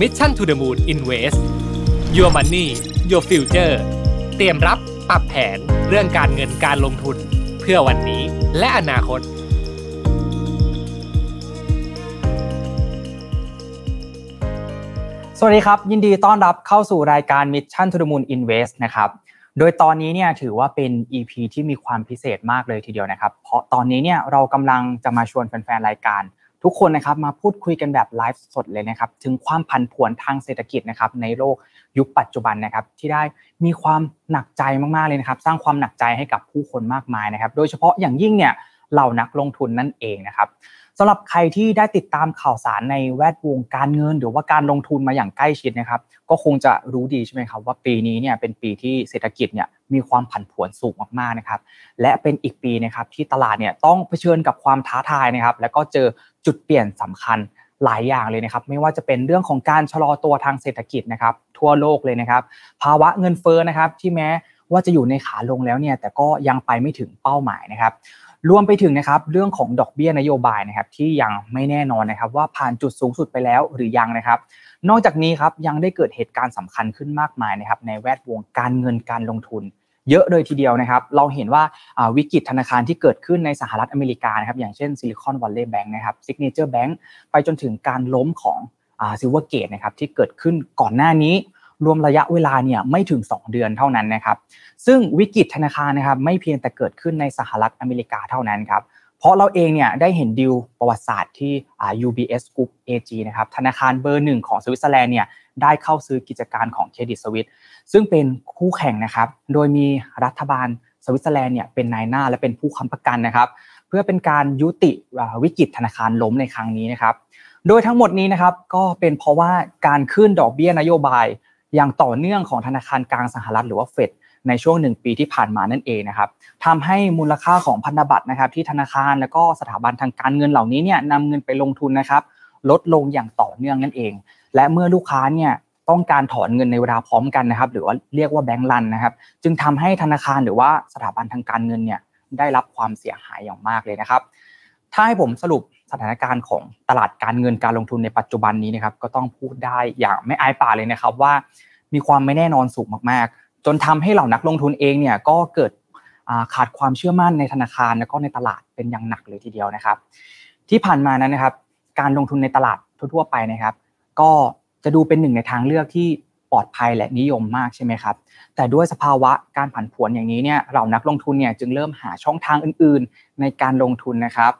Mission to the Moon Invest Your Money Your Future เตรียมรับปรับแผนเรื่องการเงินการลงทุนเพื่อวันนี้และอนาคต สวัสดีครับ ยินดีต้อนรับเข้าสู่รายการ Mission to the Moon Invest นะครับโดยตอนนี้เนี่ยถือว่าเป็น EP ที่มีความพิเศษมากเลยทีเดียวนะครับ เพราะตอนนี้เนี่ยเรากำลังจะมาชวนแฟนๆรายการ ทุกคนนะครับมาพูดคุยกันแบบไลฟ์สดเลยนะครับถึงความผันผวนทางเศรษฐกิจนะครับในโลกยุคปัจจุบันนะครับที่ได้มีความหนักใจมากๆเลยนะครับ สร้างความหนักใจให้กับผู้คนมากมายนะครับ โดยเฉพาะอย่างยิ่งเนี่ยเหล่านักลงทุนนั่นเองนะครับ สำหรับใครที่ได้ติดตามข่าวสารในแวดวงการเงิน หรือว่าการลงทุนมาอย่างใกล้ชิดนะครับ ก็คงจะรู้ดีใช่ไหมครับ ว่าปีนี้เนี่ยเป็นปีที่เศรษฐกิจเนี่ยมีความผันผวนสูงมากๆนะครับ และเป็นอีกปีนะครับที่ตลาดเนี่ยต้องเผชิญกับความท้าทายนะครับ แล้วก็เจอจุดเปลี่ยนสำคัญหลายอย่างเลยนะครับ ไม่ว่าจะเป็นเรื่องของการชะลอตัวทางเศรษฐกิจนะครับ ทั่วโลกเลยนะครับ ภาวะเงินเฟ้อนะครับที่แม้ว่าจะอยู่ในขาลงแล้วเนี่ยแต่ก็ยังไปไม่ถึงเป้าหมายนะครับ รวมไปถึงนะครับเรื่องของดอกเบี้ยนโยบายนะครับที่ยังไม่แน่นอนนะครับว่าผ่านจุดสูงสุดไปแล้วหรือยังนะครับ นอกจากนี้ครับยังได้เกิดเหตุการณ์สำคัญขึ้นมากมายนะครับในแวดวงการเงินการลงทุน เยอะเลยทีเดียวนะครับ เราเห็นว่าวิกฤตธนาคารที่เกิดขึ้นในสหรัฐอเมริกานะครับอย่างเช่น Silicon Valley Bank นะครับ Signature Bank ไปจนถึงการล้มของ Silvergate นะครับที่เกิดขึ้นก่อนหน้านี้ รวมระยะเวลาเนี่ยไม่ถึง 2 เดือนเท่านั้นนะครับซึ่งวิกฤตธนาคารนะครับไม่เพียงแต่เกิดขึ้นในสหรัฐอเมริกาเท่านั้นครับเพราะเราเองเนี่ยได้เห็นดีลประวัติศาสตร์ที่ UBS Group AG นะครับธนาคารเบอร์หนึ่งของสวิตเซอร์แลนด์เนี่ยได้เข้าซื้อกิจการของเครดิตสวิตซึ่งเป็นคู่แข่งนะครับโดยมีรัฐบาลสวิตเซอร์แลนด์เนี่ยเป็นนายหน้าและเป็นผู้ค้ำประกันนะครับเพื่อเป็นการยุติวิกฤตธนาคารล้มในครั้งนี้นะครับโดยทั้งหมดนี้นะครับก็เป็นเพราะว่าการขึ้นดอกเบี้ยนโยบาย อย่างต่อเนื่องของธนาคารกลางสหรัฐหรือว่าเฟดในช่วงหนึ่งปีที่ผ่านมานั่นเองนะครับทำให้มูลค่าของพันธบัตรนะครับที่ธนาคารแล้วก็สถาบันทางการเงินเหล่านี้เนี่ยนำเงินไปลงทุนนะครับลดลงอย่างต่อเนื่องนั่นเอง และเมื่อลูกค้าเนี่ยต้องการถอนเงินในเวลาพร้อมกันนะครับ หรือว่าเรียกว่าแบงก์รันนะครับ จึงทำให้ธนาคารหรือว่าสถาบันทางการเงินเนี่ยได้รับความเสียหายอย่างมากเลยนะครับ ถ้าให้ผมสรุปสถานการณ์ของตลาดการเงินการลงทุนในปัจจุบันนี้นะครับ ก็ต้องพูดได้อย่างไม่อายปากเลยนะครับว่า มีความไม่แน่นอนสูงมากๆ จนทำให้เหล่านักลงทุนเองเนี่ยก็เกิดขาดความเชื่อมั่นในธนาคารแล้วก็ในตลาดเป็นอย่างหนักเลยทีเดียวนะครับ ที่ผ่านมานั้นนะครับ การลงทุนในตลาดทั่วๆไปนะครับ ก็จะดูเป็นหนึ่งในทางเลือกที่ปลอดภัยและนิยมมากใช่ไหมครับ แต่ด้วยสภาวะการผันผวนอย่างนี้เนี่ยเรานักลงทุนเนี่ยจึงเริ่มหาช่องทางอื่นๆ ในการลงทุนนะครับ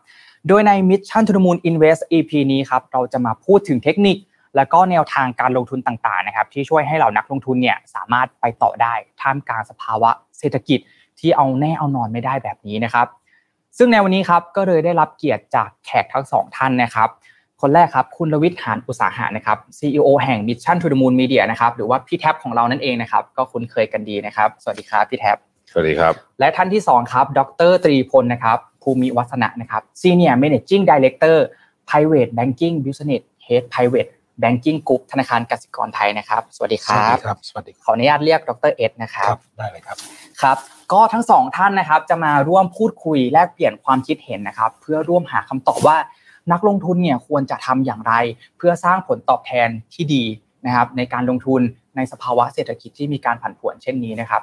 โดยใน Mission to the Moon Invest EP นี้ครับเราจะมาพูดถึงเทคนิค และก็แนวทางการลงทุนต่างๆนะครับที่ช่วยให้เรานักลงทุนเนี่ยสามารถไปต่อได้ท่ามกลางสภาวะเศรษฐกิจที่เอาแน่เอานอนไม่ได้แบบนี้นะครับซึ่งในวันนี้ครับก็เลยได้รับเกียรติจากแขกทั้งสองท่านนะครับคนแรกครับคุณรวิทย์หานอุตสาหะนะครับ CEO แห่ง Mission to the Moon Media นะครับหรือว่าพี่แท็บของเรานั่นเองนะครับก็คุ้นเคยกันดีนะครับ สวัสดีครับพี่แท็บสวัสดีครับ และท่านที่2ครับดรตรีพลนะครับภูมิวัฒนะนะครับ Senior Managing Director Private Banking Business Head Private Banking Group ธนาคารกสิกรไทยนะครับ สวัสดีครับครับสวัสดีขออนุญาตเรียกดรเอ็ดนะครับ ได้เลยครับ ครับ ก็ทั้งสองท่านนะครับ จะมาร่วมพูดคุยแลกเปลี่ยนความคิดเห็นนะครับ เพื่อร่วมหาคำตอบว่านักลงทุนเนี่ยควรจะทำอย่างไร เพื่อสร้างผลตอบแทนที่ดีนะครับในการลงทุนในสภาวะเศรษฐกิจที่มีการผันผวนเช่นนี้นะครับ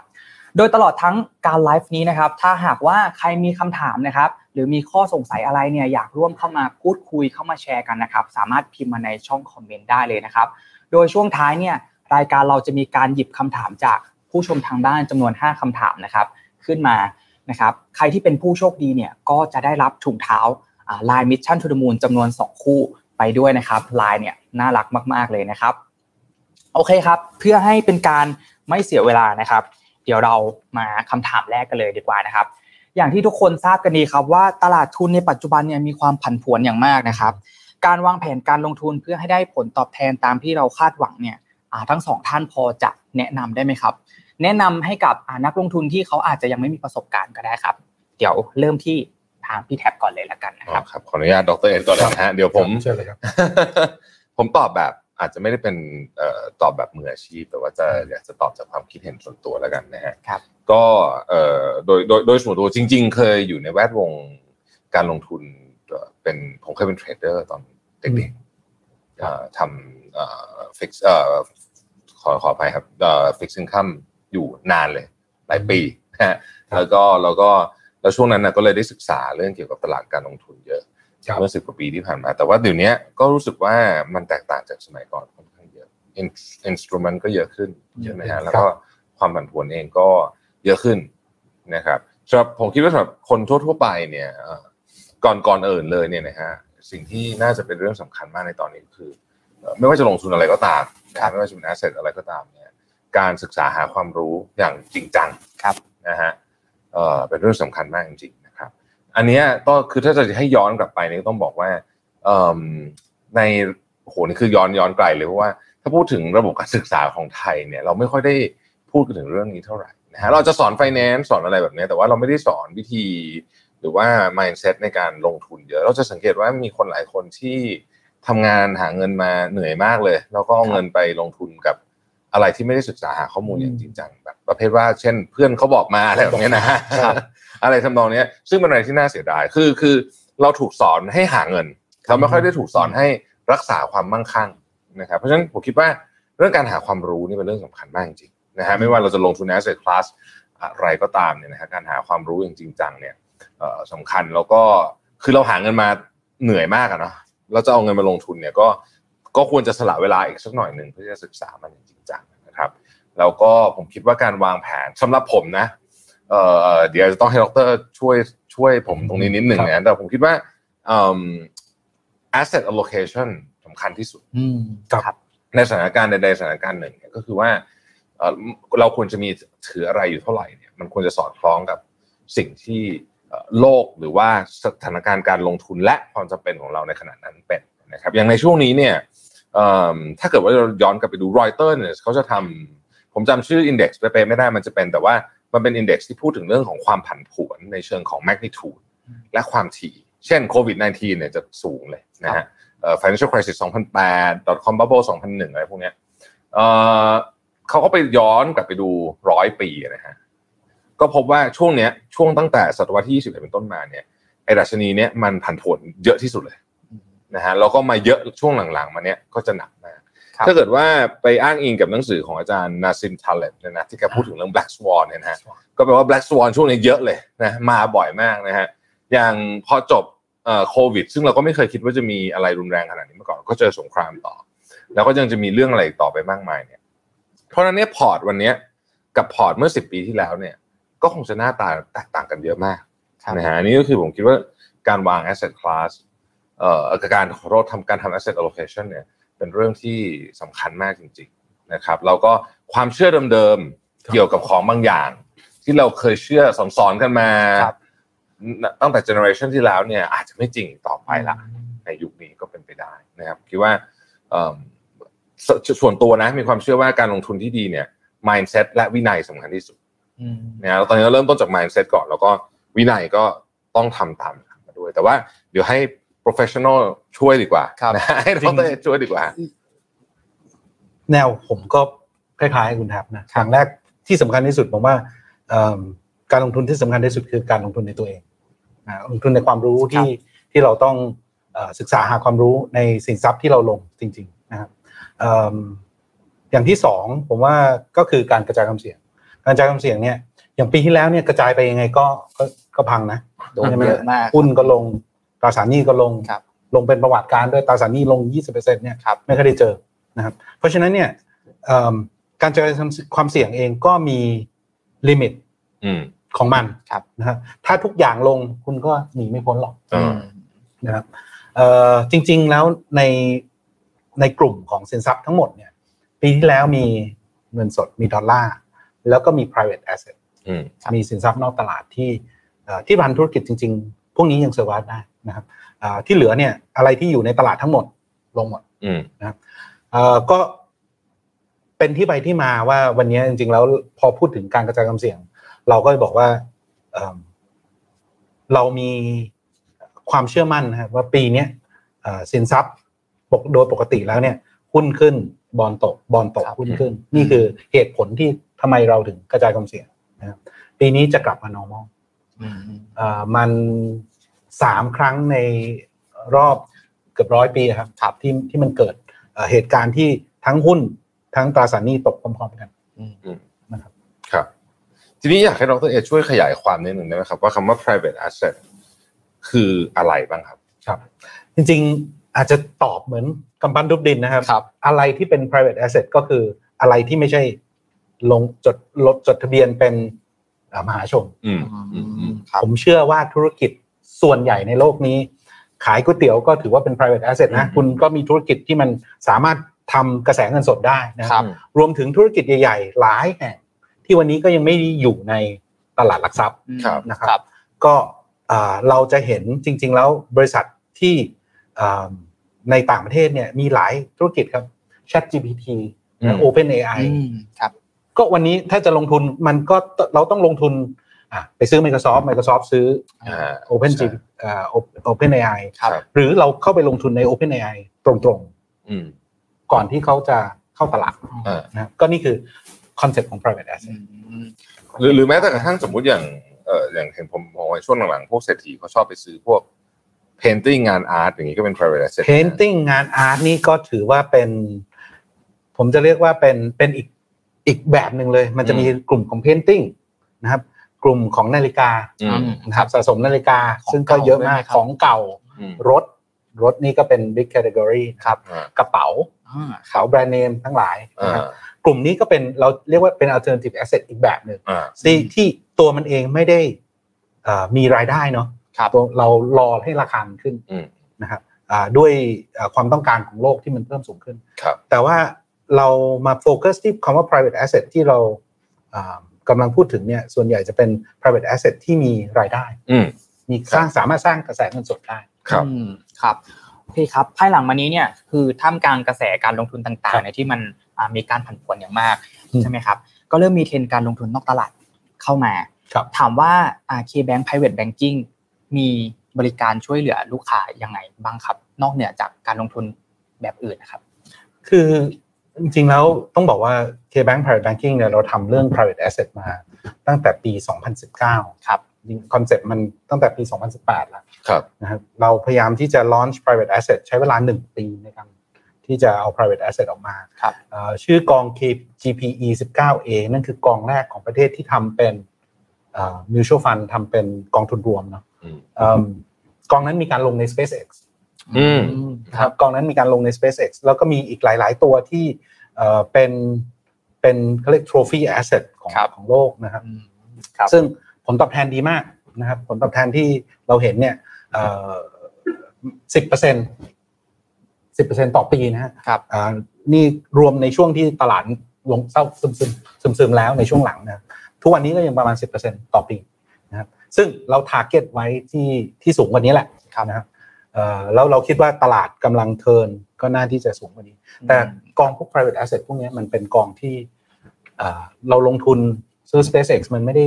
โดยตลอดทั้งการไลฟ์นี้นะครับ ถ้าหากว่าใครมีคำถามนะครับ หรือมีข้อสงสัยอะไรเนี่ยอยากร่วมเข้ามาพูดคุยเข้ามาแชร์กันนะครับ สามารถพิมพ์มาในช่องคอมเมนต์ได้เลยนะครับ โดยช่วงท้ายเนี่ยรายการเราจะมีการหยิบคำถามจากผู้ชมทางบ้านจำนวน 5คำถามนะครับ ขึ้นมานะครับใครที่เป็นผู้โชคดีเนี่ยก็จะได้รับถุงเท้าลายมิชชั่นทูดมูลจำนวน 2 คู่ไปด้วยนะครับลายเนี่ยน่ารักมาก ๆเลยนะครับ โอเคครับ เพื่อให้เป็นการไม่เสียเวลานะครับ เดี๋ยวเรามาคำถามแรกกันเลยดีกว่านะครับ อย่างที่ทุกคนทราบกันดีครับว่าตลาดทุนในปัจจุบันเนี่ยมีความผันผวนอย่างมากนะครับ การวางแผนการลงทุนเพื่อให้ได้ผลตอบแทนตามที่เราคาดหวังเนี่ยทั้งสองท่านพอจะแนะนำได้ไหมครับ แนะนำให้กับนักลงทุนที่เขาอาจจะยังไม่มีประสบการณ์ก็ได้ครับ เดี๋ยวเริ่มที่ทางพี่แท็บก่อนเลยละกันนะครับครับขออนุญาตดรเอ็ดก่อนเลยนะฮะเดี๋ยวผมเชิญเลยครับผมตอบแบบ อาจจะไม่ได้เป็นเอ่อตอบแบบมืออาชีพ แต่ว่าจะอยากจะตอบจากความคิดเห็นส่วนตัวแล้วกันนะฮะครับก็เอ่อโดยโดยโดยส่วนตัวจริง ๆ เคยอยู่ในแวดวงการลงทุนเอ่อเป็นผมเคยเป็น trader ตอนเด็กๆเอ่อทำเอ่อฟิกเอ่อขอขออภัยครับเอ่อ fixed income อยู่นานเลยหลายปีนะฮะแล้วก็แล้วก็แล้วช่วงนั้นนะก็เลยได้ศึกษาเรื่องเกี่ยวกับตลาดการลงทุนเยอะครับ เมื่อสิบกว่าปีที่ผ่านมา แต่ว่าเดี๋ยวนี้ก็รู้สึกว่ามันแตกต่างจากสมัยก่อนค่อนข้างเยอะ instrument ก็เยอะขึ้นใช่ไหมฮะแล้วก็ความผันผวนเองก็เยอะขึ้นนะครับสำหรับผมคิดว่าสำหรับคนทั่วๆไปเนี่ยเอ่อก่อนก่อนอื่นเลยเนี่ยนะฮะสิ่งที่น่าจะเป็นเรื่องสำคัญมากในตอนนี้ก็คือเอ่อไม่ว่าจะลงทุนอะไรก็ตามนะครับไม่ว่าจะเป็นแอสเซทอะไรก็ตามเนี่ยการศึกษาหาความรู้อย่างจริงจังครับนะฮะเอ่อเป็นเรื่องสำคัญมากจริงๆนะครับ อันเนี้ยก็คือถ้าจะให้ย้อนกลับไปเนี่ยก็ต้องบอกว่าในโหนี่คือย้อนย้อนไกลเลยเพราะว่า ถ้าพูดถึงระบบการศึกษาของไทยเนี่ย เราไม่ค่อยได้พูดกันถึงเรื่องนี้เท่าไหร่นะฮะเราจะสอน finance สอนอะไรแบบนี้แต่ว่าเราไม่ได้สอนวิธีหรือว่า mindset ในการลงทุนเยอะ เราจะสังเกตว่ามีคนหลายคนที่ทำงานหาเงินมาเหนื่อยมากเลย แล้วก็เอาเงินไปลงทุนกับอะไรที่ไม่ได้ศึกษาหาข้อมูลอย่างจริงจังแบบประเภทว่า เช่น เพื่อนเขาบอกมาอะไรแบบนี้นะ อะไรทำนองเนี้ยซึ่งเป็นอะไรที่น่าเสียดายคือคือเราถูกสอนให้หาเงินเราไม่ค่อยได้ถูกสอนให้รักษาความมั่งคั่งนะครับเพราะฉะนั้นผมคิดว่าเรื่องการหาความรู้นี่เป็นเรื่องสำคัญมากจริงๆนะฮะไม่ว่าเราจะลงทุนใน asset class อะไรก็ตามเนี่ยนะฮะการหาความรู้อย่างจริงจังเนี่ยเอ่อสำคัญแล้วก็คือเราหาเงินมาเหนื่อยมากอะเนาะเราจะเอาเงินมาลงทุนเนี่ยก็ก็ควรจะสละเวลาอีกสักหน่อยหนึ่งเพื่อจะศึกษามันอย่างจริงจังนะครับ แล้วก็ผมคิดว่าการวางแผนสำหรับผมนะ เอ่อเดี๋ยวจะต้องให้ดรช่วยช่วยผมตรงนี้นิดหนึ่งนะแต่ผมคิดว่าเอิ่ม asset allocation สำคัญที่สุดอืมครับในสถานการณ์ใดๆสถานการณ์หนึ่งเนี่ยก็คือว่าเอ่อเราควรจะมีถืออะไรอยู่เท่าไหร่เนี่ยมันควรจะสอดคล้องกับสิ่งที่เอ่อโลกหรือว่าสถานการณ์การลงทุนและความจำเป็นของเราในขณะนั้นเป็นนะครับอย่างในช่วงนี้เนี่ยเอิ่มถ้าเกิดว่าเราย้อนกลับไปดูรอยเตอร์เนี่ยเขาจะทำผมจำชื่ออินเด็กซ์ไปไม่ได้มันจะเป็นแต่ว่า มันเป็นอินเด็กซ์ที่พูดถึงเรื่องของความผันผวนในเชิงของแมกนิทูดและความถี่ เช่นโควิด -19 เนี่ยจะสูงเลยนะฮะเอ่อ financial crisis 2008 com bubble 2001 อะไรพวกเนี้ยเอ่อเขาก็ไปย้อนกลับไปดูร้อยปีนะฮะ ก็พบว่าช่วงเนี้ยช่วงตั้งแต่ศตวรรษที่ 20 เป็นต้นมาเนี่ยไอดัชนีเนี้ยมันผันผวนเยอะที่สุดเลยนะฮะแล้วก็มาเยอะช่วงหลังๆ มาเนี้ยก็จะหนักมากครับ ถ้าเกิดว่าไปอ้างอิงกับหนังสือของอาจารย์นาซิมทาเลบเนี่ยนะที่แกพูดถึงเรื่อง black swan เนี่ยนะฮะก็แปลว่า black swan ช่วงนี้เยอะเลยนะมาบ่อยมากนะฮะอย่างพอจบเอ่อโควิด ซึ่งเราก็ไม่เคยคิดว่าจะมีอะไรรุนแรงขนาดนี้มาก่อนก็เจอสงครามต่อ แล้วก็ยังจะมีเรื่องอะไรอีกต่อไปมากมายเนี่ยเพราะฉะนั้นเนี่ยพอร์ตวันเนี้ยกับพอร์ตเมื่อสิบปีที่แล้วเนี่ยก็คงจะหน้าตาแตกต่างกันเยอะมากครับนะฮะอันนี้ก็คือผมคิดว่าการวาง asset class เอ่อการขอโทษทำการทำ asset allocation เนี่ย เป็นเรื่องที่สำคัญมากจริงๆนะครับแล้วก็ความเชื่อเดิมๆเกี่ยวกับของบางอย่าง ที่เราเคยเชื่อสอนๆกันมาครับตั้งแต่เจเนอเรชันที่แล้วเนี่ย อาจจะไม่จริงอีกต่อไปละในยุคนี้ก็เป็นไปได้นะครับคิดว่าเอิ่มสส่วนตัวนะมีความเชื่อว่าการลงทุนที่ดีเนี่ย mindset และวินัยสำคัญที่สุดอืมนะแล้วตอนนี้เราเริ่มต้นจาก mindset ก่อน แล้วก็วินัยก็ต้องทำตามมาด้วย แต่ว่าเดี๋ยวให้ professional ช่วยดีกว่าครับนะให้ดรช่วยดีกว่า แนวผมก็คล้ายๆคุณแท็บนะทางแรกที่สำคัญที่สุดผมว่าเอิ่มการลงทุนที่สำคัญที่สุดคือการลงทุนในตัวเองนะลงทุนในความรู้ที่ที่เราต้องเอ่อศึกษาหาความรู้ในสินทรัพย์ที่เราลงจริง ๆ นะครับเอิ่มอย่างที่สองผมว่าก็คือการกระจายความเสี่ยง การกระจายความเสี่ยงเนี่ยอย่างปีที่แล้วเนี่ยกระจายไปยังไงก็ก็ก็พังนะโดนเยอะมากหุ้นก็ลง ตราสารหนี้ก็ลงครับลงเป็นประวัติการด้วยตราสารหนี้ลง 20%เนี่ยครับไม่เคยได้เจอนะครับเพราะฉะนั้นเนี่ยเอิ่มการกระจายความเสี่ยงเองก็มีลิมิตอืมของมันครับนะครับถ้าทุกอย่างลงคุณก็หนีไม่พ้นหรอกเออนะครับเอ่อจริง ๆแล้วในในกลุ่มของสินทรัพย์ทั้งหมดเนี่ย ปีที่แล้วมีเงินสดมีดอลลาร์แล้วก็มี private asset อืมมีสินทรัพย์นอกตลาดที่เอ่อที่รันธุรกิจจริง ๆ พวกนี้ยังเซอร์ไวได้ นะครับอ่าที่เหลือเนี่ยอะไรที่อยู่ในตลาดทั้งหมดลงหมดอืมเอ่อก็เป็นที่ไปที่มาว่าวันนี้จริงๆแล้วพอพูดถึงการกระจายความเสี่ยง เราก็บอกว่าเอิ่มเรามีความเชื่อมั่นนะครับว่าปีเนี้ยเอ่อสินทรัพย์ปกโดยปกติแล้วเนี่ยหุ้นขึ้นบอลตกบอลตกครับหุ้นขึ้น นี่คือเหตุผลที่ทำไมเราถึงกระจายความเสี่ยงนะครับปีนี้จะกลับมา normal อืมเอ่อมัน สามครั้งในรอบเกือบร้อยปีอะครับครับที่ที่มันเกิดเอ่อเหตุการณ์ที่ทั้งหุ้นทั้งตราสารหนี้ตกพร้อมๆกันนะครับครับ ทีนี้อยากให้ดรเอช่วยขยายความนิดหนึ่งได้ไหมครับ ว่าคำว่า private asset คืออะไรบ้างครับ ครับ จริงๆอาจจะตอบเหมือนกำปั้นทุบดินนะครับครับอะไรที่เป็น private asset ก็คืออะไรที่ไม่ใช่ลงจดลดจดทะเบียนเป็นอ่ามหาชนอืมอืมอืมครับผมเชื่อว่าธุรกิจ ส่วนใหญ่ในโลกนี้ ขายก๋วยเตี๋ยวก็ถือว่าเป็น private asset นะอืมคุณก็มีธุรกิจที่มันสามารถทำกระแสเงินสดได้นะครับ รวมถึงธุรกิจใหญ่ ๆ หลายแห่งที่วันนี้ก็ยังไม่ได้อยู่ในตลาดหลักทรัพย์ครับนะครับ ก็อ่าเราจะเห็นจริง ๆ แล้วบริษัทที่อ่าในต่างประเทศเนี่ยมีหลายธุรกิจครับ ChatGPT อืม OpenAI อืมครับก็วันนี้ถ้าจะลงทุนมันก็เราต้องลงทุนอะ ไปซื้อ Microsoft Microsoft ซื้ออ่า Open G ใช่อ่า OpenAI ครับหรือเราเข้าไปลงทุนใน OpenAI ตรงอืมๆก่อนที่เขาจะเข้าตลาดอ่านะครับก็นี่คือคอนเซ็ปต์ของ private asset หรือหรือแม้แต่กระทั่งสมมุติอย่างเอ่ออย่างเห็นผมมองว่าช่วงหลังๆพวกเศรษฐีเขาชอบไปซื้อพวก painting งานอาร์ตอย่างนี้ก็เป็น private asset นะ painting งานอาร์ตนี่ก็ถือว่าเป็น ผมจะเรียกว่าเป็นเป็นอีกอีกแบบหนึ่งเลย มันจะมีกลุ่มของ painting นะครับ กลุ่มของนาฬิกาอืมนะครับสะสมนาฬิกาของซึ่งก็เยอะมากเก่าด้วยไหมครับของเก่าอืมรถรถนี่ก็เป็น big category ครับอ่ากระเป๋าอ่ากระเป๋าแบรนด์เนมทั้งหลายอ่านะครับกลุ่มนี้ก็เป็นเราเรียกว่าเป็น alternative asset อีกแบบหนึ่งอ่าที่ที่ตัวมันเองไม่ได้เอ่อมีรายได้เนาะครับตัวเรารอให้ราคามันขึ้นอืมนะครับอ่าด้วยเอ่อความต้องการของโลกที่มันเพิ่มสูงขึ้นครับแต่ว่าเรามาโฟกัสที่คำว่า private asset ที่เราอ่า กำลังพูดถึงเนี่ยส่วนใหญ่จะเป็น private asset ที่มีรายได้อืมมีสร้างสามารถสร้างกระแสเงินสดได้ครับอืมครับโอเคครับภายหลังมานี้เนี่ยคือท่ามกลางกระแสการลงทุนต่างๆเนี่ยที่มันอ่ามีการผันผวนอย่างมากอืมใช่ไหมครับก็เริ่มมีเทรนด์การลงทุนนอกตลาดเข้ามาครับถามว่าอ่า K-Bank Private Banking มีบริการช่วยเหลือลูกค้ายังไงบ้างครับ นอกเหนือจากการลงทุนแบบอื่นนะครับ คือ จริงๆแล้วต้องบอกว่า K-Bank Private Banking เนี่ยเราทำเรื่อง private asset มาตั้งแต่ปี 2019 ครับจริงคอนเซ็ปต์มันตั้งแต่ปี 2018 แล้วครับนะครับเราพยายามที่จะ launch private asset ใช้เวลา 1 ปีในการที่จะเอา private asset ออกมาครับเอ่อชื่อกอง K- GPE 19A นั่นคือกองแรกของประเทศที่ทำเป็นเอ่อ mutual fund ทำเป็นกองทุนรวมเนาะอืมเอิ่มกองนั้นมีการลงใน SpaceX อืมนะ ครับกองนั้นมีการลงใน SpaceX แล้วก็มีอีกหลาย ๆ ตัวที่เอ่อเป็นเป็นเขาเรียก trophy asset ของครับของโลกนะครับอืมครับซึ่งผลตอบแทนดีมากนะครับ ผลตอบแทนที่เราเห็นเนี่ยสิบเปอร์เซ็นต์สิบเปอร์เซ็นต์ต่อปีนะฮะครับอ่านี่รวมในช่วงที่ตลาดลงเศร้าซึมซึมซึมซึมๆแล้วในช่วงหลังนะทุกวันนี้ก็ยังประมาณสิบเปอร์เซ็นต์ต่อปีนะครับ ซึ่งเรา target ไว้ที่ที่สูงกว่านี้แหละนะครับเอ่อ แล้วเราคิดว่าตลาดกำลังเทิร์นก็น่าที่จะสูงกว่านี้ แต่กองพวก private asset พวกนี้มันเป็นกองที่เอ่อเราลงทุนซื้อ SpaceX มันไม่ได้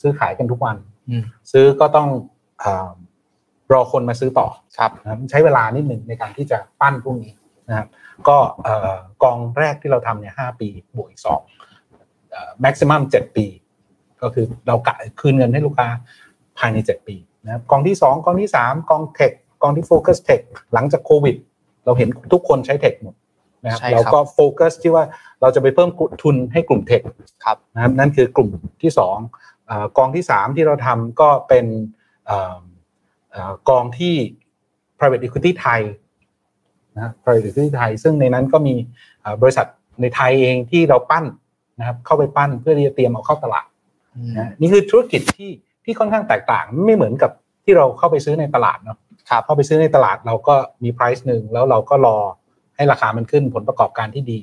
ซื้อขายกันทุกวันอืมซื้อก็ต้องเอ่อรอคนมาซื้อต่อครับนะครับใช้เวลานิดหนึ่งในการที่จะปั้นพวกนี้นะครับก็เอ่อกองแรกที่เราทำเนี่ยห้าปีบวกอีกสองเอ่อ maximum เจ็ดปี ก็คือเรากะคืนเงินให้ลูกค้าภายในเจ็ดปีนะครับกองที่สองกองที่สามกองเทค กองที่โฟกัสเทคหลังจากโควิด เราเห็นทุกคนใช้เทคหมดนะครับใช่ครับเราก็โฟกัสที่ว่าเราจะไปเพิ่มทุนให้กลุ่มเทคครับนะครับนั่นคือกลุ่มที่สองเออกองที่สามที่เราทำก็เป็นเอ่อเอ่อกองที่ private equity ไทยนะ private equity ไทย ซึ่งในนั้นก็มีเอ่อบริษัทในไทยเองที่เราปั้นนะครับเข้าไปปั้นเพื่อที่จะเตรียมเอาเข้าตลาดอืมนะนี่คือธุรกิจที่ที่ค่อนข้างแตกต่างไม่เหมือนกับที่เราเข้าไปซื้อในตลาดเนาะ ครับเข้าไปซื้อในตลาดเราก็มี price หนึ่งแล้วเราก็รอให้ราคามันขึ้นผลประกอบการที่ดี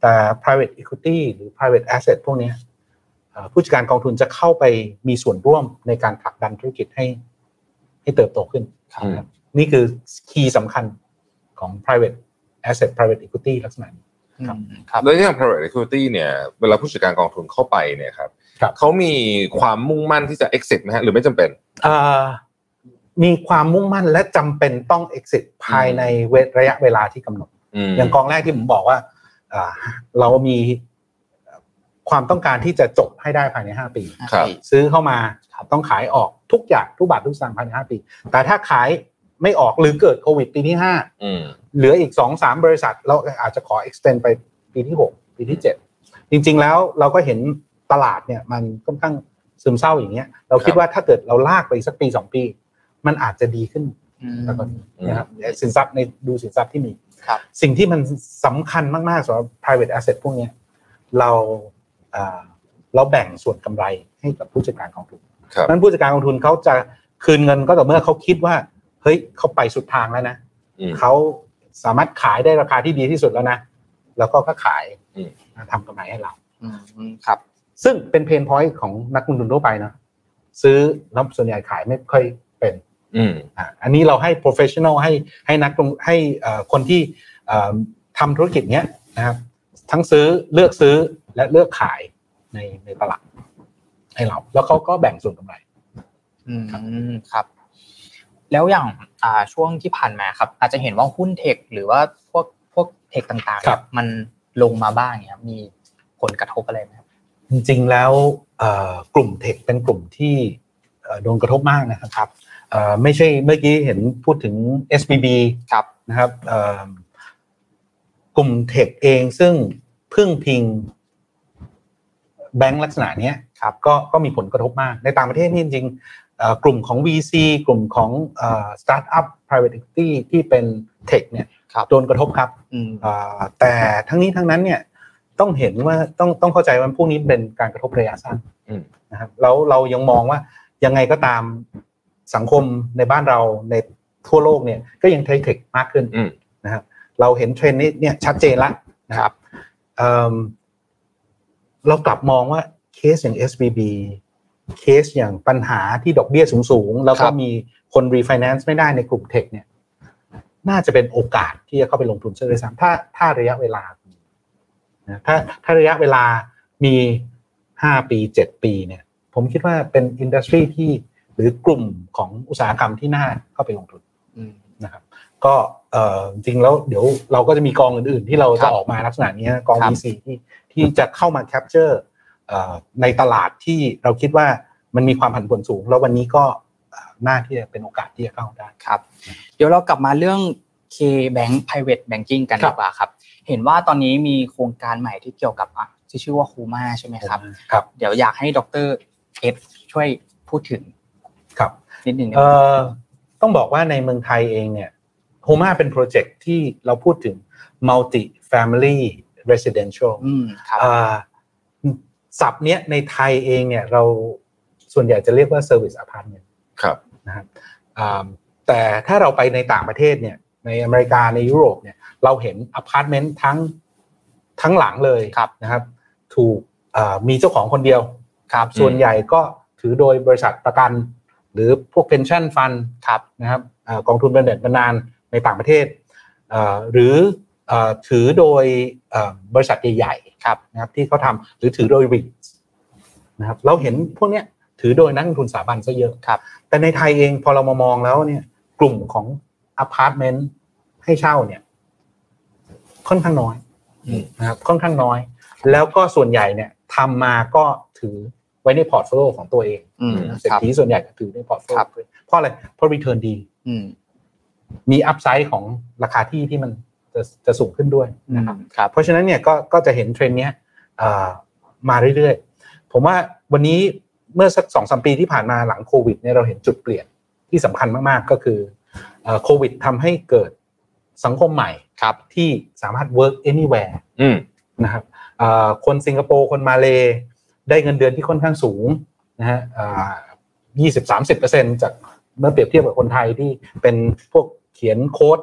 แต่ private equity หรือ private asset พวกเนี้ยเอ่อผู้จัดการกองทุนจะเข้าไปมีส่วนร่วมในการผลักดันธุรกิจให้ ให้เติบโตขึ้นครับนะครับนี่คือคีย์สำคัญของ private asset private equity ลักษณะนี้ครับอืมครับแล้วอย่าง private equity เนี่ยเวลาผู้จัดการกองทุนเข้าไปเนี่ยครับครับเขามีความมุ่งมั่นที่จะ exit ไหมฮะหรือไม่จำเป็นเอ่อ มีความมุ่งมั่นและจำเป็นต้อง exit ภายในเวทระยะเวลาที่กำหนดอืมอย่างกองแรกที่ผมบอกว่าอ่าเรามีความต้องการที่จะจบให้ได้ภายใน 5 ปีครับซื้อเข้ามาต้องขายออกทุกอย่างทุกบาททุกสตางค์ภายใน 5 ปี แต่ถ้าขายไม่ออกหรือเกิดโควิดปีที่ห้าอืมเหลืออีกสองสามบริษัท เราอาจจะขอ extend ไปปีที่หกปีที่เจ็ดจริง ๆ แล้วเราก็เห็นตลาดเนี่ยมันค่อนข้างซึมเศร้าอย่างเงี้ย เราคิดว่าถ้าเกิดเราลากไปอีกสักปีสองปี มันอาจจะดีขึ้นอืมแล้วก็นะครับสินทรัพย์ในดูสินทรัพย์ที่มีครับสิ่งที่มันสำคัญมากๆสำหรับ private asset พวกเนี้ยเราเอ่อเราแบ่งส่วนกำไรให้กับผู้จัดการกองทุนครับนั้นผู้จัดการกองทุนเขาจะคืนเงินก็ต่อเมื่อเขาคิดว่า เฮ้ยเขาไปสุดทางแล้วนะอืมเขาสามารถขายได้ราคาที่ดีที่สุดแล้วนะ แล้วก็ก็ขายอืมทำกำไรให้เราอืมครับ ซึ่งเป็นเพนพอยต์ของนักลงทุนทั่วไปนะซื้อแล้วส่วนใหญ่ขายไม่ค่อยเป็น อืมอะอันนี้เราให้ professional ให้ให้นักลงให้เอ่อคนที่เอ่อทำธุรกิจเนี้ยนะครับ ทั้งซื้อเลือกซื้อและเลือกขายในในตลาดให้เรา แล้วเขาก็แบ่งส่วนกำไร อืมครับ แล้วอย่างอ่าช่วงที่ผ่านมาครับ อาจจะเห็นว่าหุ้นเทคหรือว่าพวกพวกเทคต่างๆครับเนี่ยมันลงมาบ้างเนี่ยครับมีผลกระทบอะไรไหมครับจริงๆแล้วเอ่อกลุ่มเทคเป็นกลุ่มที่เอ่อโดนกระทบมากนะครับเอ่อ ไม่ใช่เมื่อกี้เห็นพูดถึง SBB ครับนะครับเอ่อกลุ่มเทคเองซึ่งพึ่งพิงแบงก์ลักษณะเนี้ยครับก็ก็มีผลกระทบมาก ในต่างประเทศนี่จริงๆเอ่อกลุ่มของ VC กลุ่มของสตาร์ทอัพ private equity ที่เป็นเทคเนี่ยครับโดนกระทบครับอืมเอ่อแต่ทั้งนี้ทั้งนั้นเนี่ยต้องเห็นว่าต้องต้องเข้าใจว่าพวกนี้เป็นการกระทบระยะสั้นอืมนะครับแล้วเรายังมองว่ายังไงก็ตาม สังคมในบ้านเราในทั่วโลกเนี่ยก็ยัง tech tech มากขึ้นอืมนะครับเราเห็นเทรนด์นี้เนี่ยชัดเจนแล้วนะครับเอิ่มเรากลับมองว่าเคสอย่าง SVB เคสอย่างปัญหาที่ดอกเบี้ยสูงๆ แล้วก็ครับมีคนรีไฟแนนซ์ไม่ได้ในกลุ่ม tech เนี่ย น่าจะเป็นโอกาสที่จะเข้าไปลงทุนเชื่อด้วยซ้ำถ้าถ้าระยะเวลานะถ้าถ้าระยะเวลามีห้าปีเจ็ดปีเนี่ย ผมคิดว่าเป็น industry ที่ หรือกลุ่มของอุตสาหกรรมที่น่าเข้าไปลงทุนอืมนะครับก็เอ่อจริงแล้วเดี๋ยวเราก็จะมีกองอื่น ๆ ที่เราจะครับออกมาลักษณะนี้นะกองครับ VC ที่ที่จะเข้ามา capture ในตลาดที่เราคิดว่ามันมีความผันผวนสูง แล้ววันนี้ก็เอ่อน่าที่จะเป็นโอกาสที่จะเข้าได้ครับ เดี๋ยวเรากลับมาเรื่อง K Bank Private Banking กันครัดีบกว่าครับ เห็นว่าตอนนี้มีโครงการใหม่ที่เกี่ยวกับอะที่ชื่อว่าคูมาใช่ไหมครับครับ เดี๋ยวอยากให้ดรเอฟช่วยพูดถึงครับ นิดหนึ่งได้เอ่ไหมอต้องบอกว่าในเมืองไทยเองเนี่ยโฮมาเป็นโปรเจกต์ที่เราพูดถึง multi family residential อืมครับอ่าศัพท์เนี้ยในไทยเองเนี่ยเราส่วนใหญ่จะเรียกว่า service apartment ครับนะครับอ่าแต่ถ้าเราไปในต่างประเทศเนี่ยในอเมริกาในยุโรปเนี่ยเราเห็นอพาร์ตเมนต์ทั้งทั้งหลังเลยครับนะครับ ถูกอ่ามีเจ้าของคนเดียวครับ ส่วนใหญ่ก็ถือโดยบริษัทประกัน หรือพวก pension fund ครับนะครับอากองทุนบำเหน็จบำนาญในต่างประเทศอ่าหรืออาถือโดยอ่าบริษัทใหญ่ๆครับนะครับที่เขาทำหรือถือโดย REIT นะครับเราเห็นพวกเนี้ยถือโดยนักลงทุนสถาบันซะเยอะครับ แต่ในไทยเองพอเรามามองแล้วเนี่ยกลุ่มของอพาร์ตเมนต์ให้เช่าเนี่ย ค่อนข้างน้อยอืมนะครับค่อนข้างน้อย แล้วก็ส่วนใหญ่เนี่ยทำมาก็ถือไว้ใน portfolio ของตัวเองอืม ครับเศรษฐีส่วนใหญ่ก็ถือใน portfolio ครับเพราะอะไรเพราะ return ดีอืมมี upside ของราคาที่ที่มันจะจะสูงขึ้นด้วยนะครับครับเพราะฉะนั้นเนี่ยก็ก็จะเห็นเทรนด์เนี้ยเอ่อมาเรื่อยๆ ผมว่าวันนี้เมื่อสักสองสามปีที่ผ่านมาหลังโควิดเนี่ยเราเห็นจุดเปลี่ยนที่สำคัญมากๆก็คือเอ่อโควิดทำให้เกิดสังคมใหม่ครับที่สามารถ work anywhere อืมนะครับเอ่อคนสิงคโปร์คนมาเลได้เงินเดือนที่ค่อนข้างสูง นะฮะยี่สิบสามสิบเปอร์เซ็นจากเมื่อเปรียบเทียบกับคนไทยที่เป็นพวกเขียนโค้ด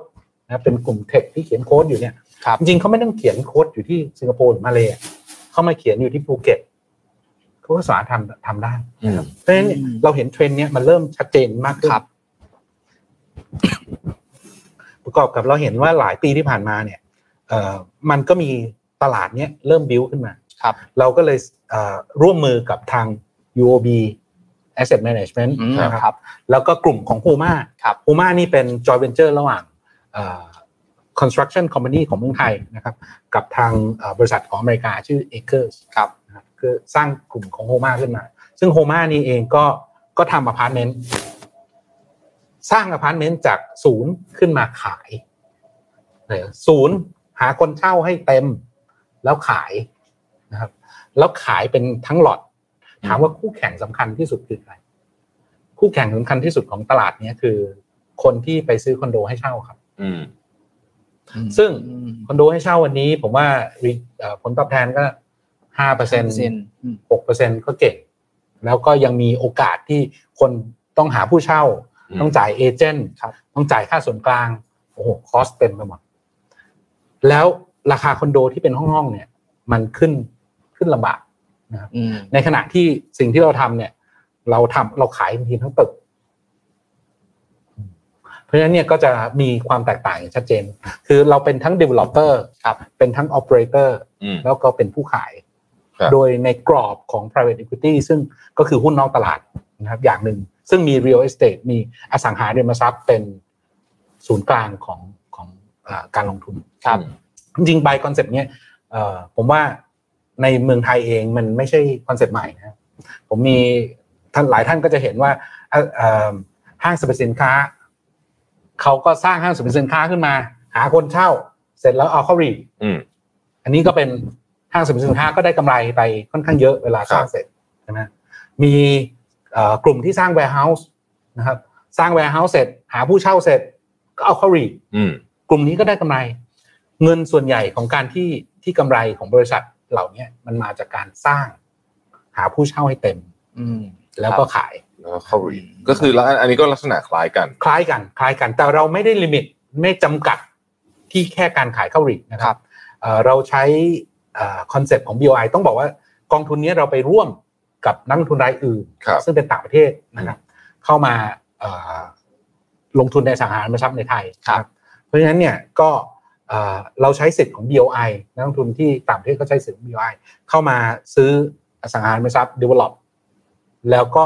นะเป็นกลุ่มเทคที่เขียนโค้ดอยู่เนี่ยครับจริงๆเขาไม่ต้องเขียนโค้ดอยู่ที่สิงคโปร์หรือมาเลย์เขามาเขียนอยู่ที่ภูเก็ตเขาก็สามารถทำทำได้อืมเพราะฉะนั้นเนี่ยอืมเราเห็นเทรนด์เนี้ยมันเริ่มชัดเจนมากขึ้นครับประกอบกับเราเห็นว่าหลายปีที่ผ่านมาเนี่ยเอ่อมันก็มีตลาดเนี้ยเริ่มบิ้วขึ้นมาครับ เราก็เลยเอ่อร่วมมือกับทาง UOB Asset Management อืมนะครับแล้วก็กลุ่มของ Homa ครับ Homa นี่เป็น joint venture ระหว่างเอ่อ construction company ของเมืองไทยนะครับกับทางเอ่อบริษัทของอเมริกาชื่อ Acres ครับนะครับคือสร้างกลุ่มของ Homa ขึ้นมา ซึ่ง Homa นี่เองก็ก็ทำอพาร์ตเมนต์สร้างอพาร์ตเมนต์จากศูนย์ขึ้นมาขายเออศูนย์หาคนเช่าให้เต็มแล้วขายนะครับแล้วขายเป็นทั้งหลอด ถามว่าคู่แข่งสำคัญที่สุดคือใคร คู่แข่งสำคัญที่สุดของตลาดเนี้ยคือ คนที่ไปซื้อคอนโดให้เช่าครับ อืมซึ่งคอนโดให้เช่าวันนี้ ผมว่าเอ่อผลตอบแทนก็ห้าเปอร์เซ็นต์5%หกเปอร์เซ็นก็เก่ง แล้วก็ยังมีโอกาสที่คนต้องหาผู้เช่าอืมต้องจ่ายเอเจนต์ครับต้องจ่ายค่าส่วนกลางโอ้โหคอสเต็มไปหมดแล้วราคาคอนโดที่เป็นห้องๆเนี่ย มันขึ้นขึ้นลำบาก นะครับอืมในขณะที่สิ่งที่เราทำเนี่ย เราทำเราขายทีทั้งตึก เพราะฉะนั้นเนี่ยก็จะมีความแตกต่างอย่างชัดเจน คือเราเป็นทั้ง developer ครับเป็นทั้ง operator อืมแล้วก็เป็นผู้ขายครับโดยในกรอบของ private equity ซึ่งก็คือหุ้นนอกตลาดนะครับอย่างหนึ่ง ซึ่งมี real estate มีอสังหาริมทรัพย์เป็นศูนย์กลางของของอาการลงทุนครับจริงๆ by concept เนี้ยเอ่อผมว่า ในเมืองไทยเองมันไม่ใช่คอนเซปต์ใหม่นะครับผมมีท่านหลายท่านก็จะเห็นว่าเอ่อเอ่อห้างสรรพสินค้าเขาก็สร้างห้างสรรพสินค้าขึ้นมา หาคนเช่า เสร็จแล้วเอาเข้ารีดอืมอันนี้ก็เป็นห้างสรรพสินค้าก็ได้กำไรไปค่อนข้างเยอะเวลาสร้างเสร็จใช่ไหมมีเอ่อกลุ่มที่สร้าง warehouse นะครับ สร้าง warehouse เสร็จ หาผู้เช่าเสร็จ ก็เอาเข้า REIT อืมกลุ่มนี้ก็ได้กำไร เงินส่วนใหญ่ของการที่ที่กำไรของบริษัท เหล่านี้มันมาจากการสร้าง หาผู้เช่าให้เต็ม อืมแล้วก็ขายแล้วก็เข้ารีดก็คือแล้วอันนี้ก็ลักษณะคล้ายกัน คล้ายกัน คล้ายกัน แต่เราไม่ได้ limit ไม่จำกัดที่แค่การขายเข้า REIT นะครับเอ่อเราใช้ concept ของ BOI ต้องบอกว่ากองทุนนี้เราไปร่วมกับนักลงทุนรายอื่นครับซึ่งเป็นต่างประเทศนะครับ เข้ามาเอ่อลงทุนในอสังหาริมทรัพย์ในไทยครับนะเพราะฉะนั้นเนี่ยก็ เอ่อเราใช้สิทธิ์ของ BOI นักลงทุนที่ต่างประเทศก็ใช้สิทธิ์ของ BOI เข้ามาซื้ออสังหาริมทรัพย์ develop แล้วก็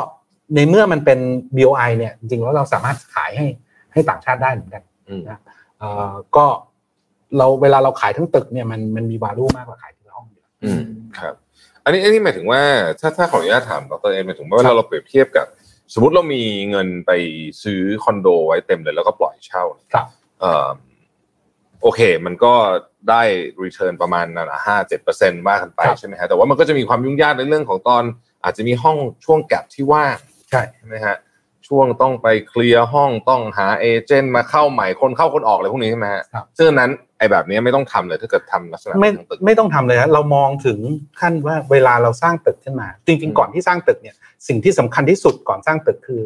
ในเมื่อมันเป็น BOI เนี่ยจริงๆแล้วเราสามารถขายให้ให้ต่างชาติได้เหมือนกันอืมนะเอ่อก็เราเวลาเราขายทั้งตึกเนี่ยมันมันมี value มากกว่าขายทีละห้องอยู่แล้วอืมครับ อันนี้อันนี้หมายถึงว่าถ้าถ้าขออนุญาตถามดรเอ็มหมายถึงว่าเวลาเราเปรียบเทียบกับ สมมติเรามีเงินไปซื้อคอนโดไว้เต็มเลยแล้วก็ปล่อยเช่าครับเอ่อ โอเค มันก็ได้ return ประมาณนั่นห้าเจ็ดเปอร์เซ็นต์ว่ากันไปครับใช่ไหมฮะแต่ว่ามันก็จะมีความยุ่งยากในเรื่องของตอนอาจจะมีห้องช่วงแก็บที่ว่างใช่ใช่ไหมฮะช่วงต้องไปเคลียร์ห้องต้องหาเอเจนต์มาเข้าใหม่คนเข้าคนออกอะไรพวกนี้ใช่ไหมฮะครับซึ่งอันนั้นไอ้แบบนี้ไม่ต้องทำเลยถ้าเกิดทำลักษณะไม่ของตึกไม่ต้องทำเลยฮะเรามองถึงขั้นว่าเวลาเราสร้างตึกขึ้นมา จริงอืมๆก่อนที่สร้างตึกเนี่ยสิ่งที่สำคัญที่สุดก่อนสร้างตึกคือ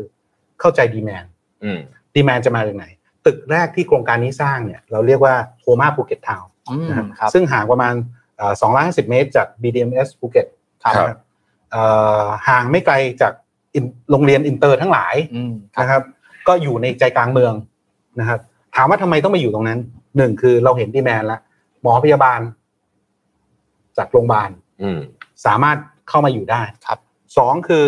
เข้าใจ demand อืม demand จะมาจากไหน ตึกแรกที่โครงการนี้สร้างเนี่ยเราเรียกว่า Homa Phuket Town อืมนะครับครับซึ่งห่างประมาณสองร้อยห้าสิบเมตรจาก BDMS ภูเก็ตครับนะเอ่อห่างไม่ไกลจากอินโรงเรียนอินเตอร์ทั้งหลายอืมนะครับ ก็อยู่ในใจกลางเมืองนะครับ ถามว่าทำไมต้องมาอยู่ตรงนั้นหนึ่งคือเราเห็น demand แล้วหมอพยาบาล จากโรงพยาบาลอืมสามารถเข้ามาอยู่ได้ครับสองคือ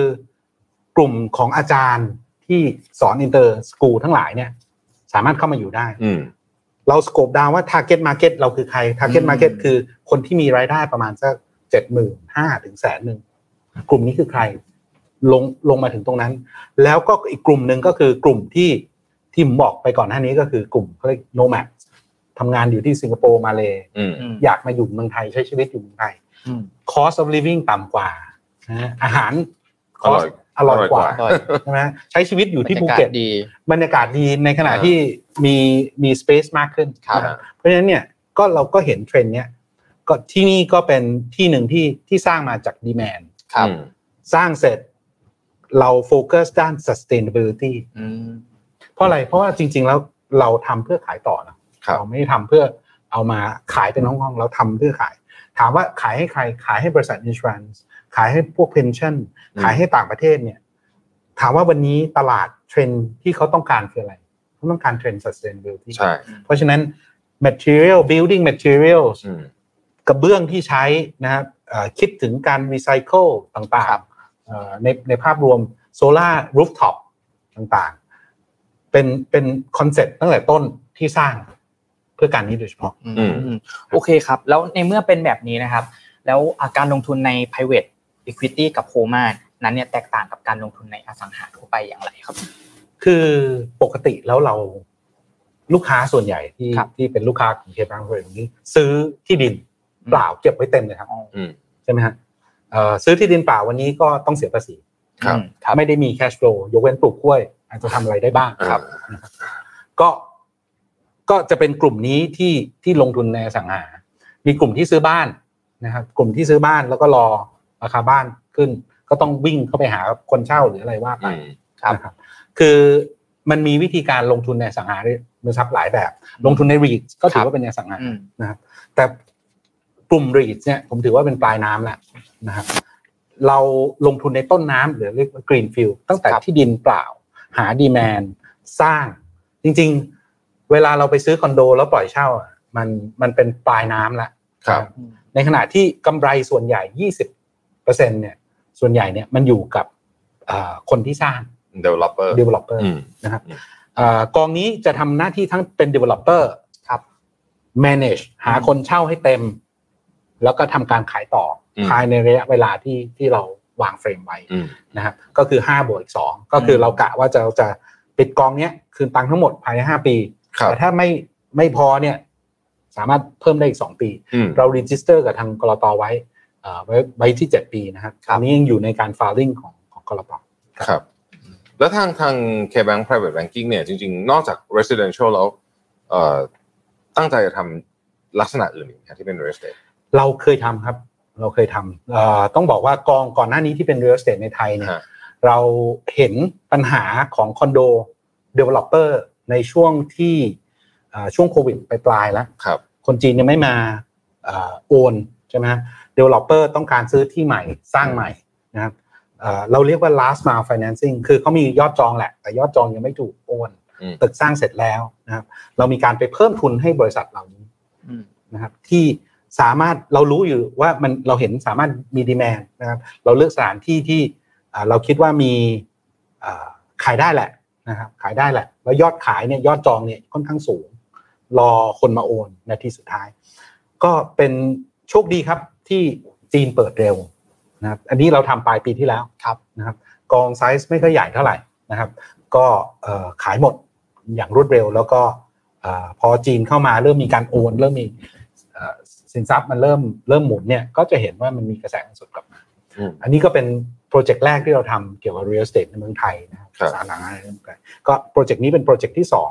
กลุ่มของอาจารย์ที่สอน inter school ทั้งหลายเนี่ย สามารถเข้ามาอยู่ได้อืมเรา scope down ว่า target market เราคือใคร target อืม market คือคนที่มีรายได้ประมาณสักเจ็ดหมื่นห้าถึงแสนหนึ่งกลุ่มนี้คือใคร ลงลงมาถึงตรงนั้น แล้วก็อีกกลุ่มหนึ่งก็คือกลุ่มที่ที่ผมบอกไปก่อนหน้านี้ก็คือกลุ่มเขาเรียก nomad ทำงานอยู่ที่สิงคโปร์มาเลย์อืมอืมอยากมาอยู่เมืองไทยใช้ชีวิตอยู่เมืองไทยอืม cost of living ต่ำกว่านะอาหารอร่อย cost อร่อยกว่าอร่อยใช่ไหมใช้ชีวิตอยู่ที่บรภูรยากาศเก็ตดีบรรยากาศดีในขณะอ่าที่มีมี space มากขึ้นครับนะเพราะฉะนั้นเนี่ยก็เราก็เห็นเทรนด์เนี้ยก็ที่นี่ก็เป็นที่หนึ่งที่ที่สร้างมาจากดีแมนครับอืมสร้างเสร็จเราโฟกัสด้าน sustainability อืมเพราะอะไรเพราะว่าจริง ๆ แล้วเราทำเพื่อขายต่อนะครับเราไม่ได้ทำเพื่อเอามาขายเป็นห้องๆเราทำเพื่อขาย ถามว่าขายให้ใครขายให้บริษัท insurance ขายให้พวก pension อืมขายให้ต่างประเทศเนี่ย ถามว่าวันนี้ตลาดเทรนด์ที่เขาต้องการคืออะไรเขาต้องการเทรนด์ sustainability ใช่เพราะฉะนั้น material building materials อืมกระเบื้องที่ใช้นะครับเอ่อคิดถึงการรีไซเคิลต่างๆเอ่อในในภาพรวม solar rooftop ต่างๆ เป็นเป็น concept ตั้งแต่ต้นที่สร้างเพื่อการนี้โดยเฉพาะอืมอืมอืมโอเคครับ แล้วในเมื่อเป็นแบบนี้นะครับ แล้วอะการลงทุนใน private equity กับโ o มานั้นเนี่ยแตกต่างกับการลงทุนในอสังหาทั่วไปอย่างไรครับ คือปกติแล้วเราลูกค้าส่วนใหญ่ที่ครับที่เป็นลูกค้าของเคบังเรนนี้ ซื้อที่ดินเปล่าเก็บไว้เต็มเลยครับอืมใช่ไหมฮะเอ่อซื้อที่ดินเปล่าวันนี้ก็ต้องเสียภาษีครับอืมครับไม่ได้มีแคชฟลูยกเว้นปลูกกล้วย อาจจะทำอะไรได้บ้างครับนะครับก็ก็จะเป็นกลุ่มนี้ที่ที่ลงทุนในอสังหา มีกลุ่มที่ซื้อบ้านนะครับ กลุ่มที่ซื้อบ้านแล้วก็รอ ราคาบ้านขึ้น ก็ต้องวิ่งเข้าไปหาคนเช่าหรืออะไรว่าไปอืมครับนะครับ คือมันมีวิธีการลงทุนในอสังหาริมทรัพย์หลายแบบ ลงทุนใน REIT ก็ถือว่าเป็นอสังหาอืมนะครับแต่กลุ่ม REIT เนี่ยผมถือว่าเป็นปลายน้ำแล้วนะครับ เราลงทุนในต้นน้ำหรือเรียกว่า greenfield ตั้งแต่ครับที่ดินเปล่า หา demand สร้าง จริง ๆ เวลาเราไปซื้อคอนโดแล้วปล่อยเช่าอะมันมันเป็นปลายน้ำแล้วครับในขณะที่กำไรส่วนใหญ่ 20เปอร์เซ็นเนี่ยส่วนใหญ่เนี่ยมันอยู่กับอ่าคนที่สร้าง developer developer อืมนะครับอืมอ่ากองนี้จะทำหน้าที่ทั้งเป็น developer ครับ manage หาคนเช่าให้เต็ม แล้วก็ทำการขายต่ออมภายในระยะเวลาที่ที่เราวางเฟรมไว้อืมนะครับก็คือ5บวกอีก2ก็คือเรากะว่าจะจะปิดกองเนี้ยคืนตังค์ทั้งหมดภายใน 5 ปีครับแต่ถ้าไม่ไม่พอเนี่ยสามารถเพิ่มได้อีก 2 ปีอืมเรา register กับทางกรตไว้เอ่อ ไว้ไว้ที่ 7 ปีนะครับอันนี้ยังอยู่ในการ filing ของของกรตครับ แล้วทางทาง K-Bank Private Banking เนี่ยจริง ๆ นอกจาก residential แล้วเอ่อตั้งใจจะทำลักษณะอื่นอีกไหมที่เป็น real estate เราเคยทำครับ เราเคยทำเอ่อต้องบอกว่ากองก่อนหน้านี้ที่เป็น real estate ในไทยเนี่ยฮะเราเห็นปัญหาของคอนโด developer ในช่วงที่เอ่อช่วงโควิดไปปลายๆแล้วครับคนจีนยังไม่มาเอ่อโอนใช่ไหมฮะ developer ต้องการซื้อที่ใหม่สร้างใหม่นะครับเอ่อเราเรียกว่า last mile financing คือเขามียอดจองแหละ แต่ยอดจองยังไม่ถูกโอนอืมตึกสร้างเสร็จแล้วนะครับ เรามีการไปเพิ่มทุนให้บริษัทเหล่านี้อืมนะครับ ที่สามารถเรารู้อยู่ว่ามันเราเห็นสามารถมีดีแมนนะครับ เราเลือกสถานที่ที่อ่าเราคิดว่ามีอ่าขายได้แหละนะครับ ขายได้แหละ แล้วยอดขายเนี่ยยอดจองเนี่ยค่อนข้างสูง รอคนมาโอนนาทีสุดท้าย ก็เป็นโชคดีครับ ที่จีนเปิดเร็วนะครับอันนี้เราทำปลายปีที่แล้วครับนะครับกองไซส์ไม่ค่อยใหญ่เท่าไหร่นะครับ ก็เอ่อขายหมดอย่างรวดเร็ว แล้วก็เอ่อพอจีนเข้ามาเริ่มมีการโอน เริ่มมีเอ่อสินทรัพย์มันเริ่มเริ่มหมุนเนี่ยก็จะเห็นว่ามันมีกระแสเงินสดกลับมาอืมอันนี้ก็เป็น project แรกที่เราทำเกี่ยวกับ real estate ในเมืองไทยนะครับครับสาขาในเมืองไทยก็ project นี้เป็น project ที่สอง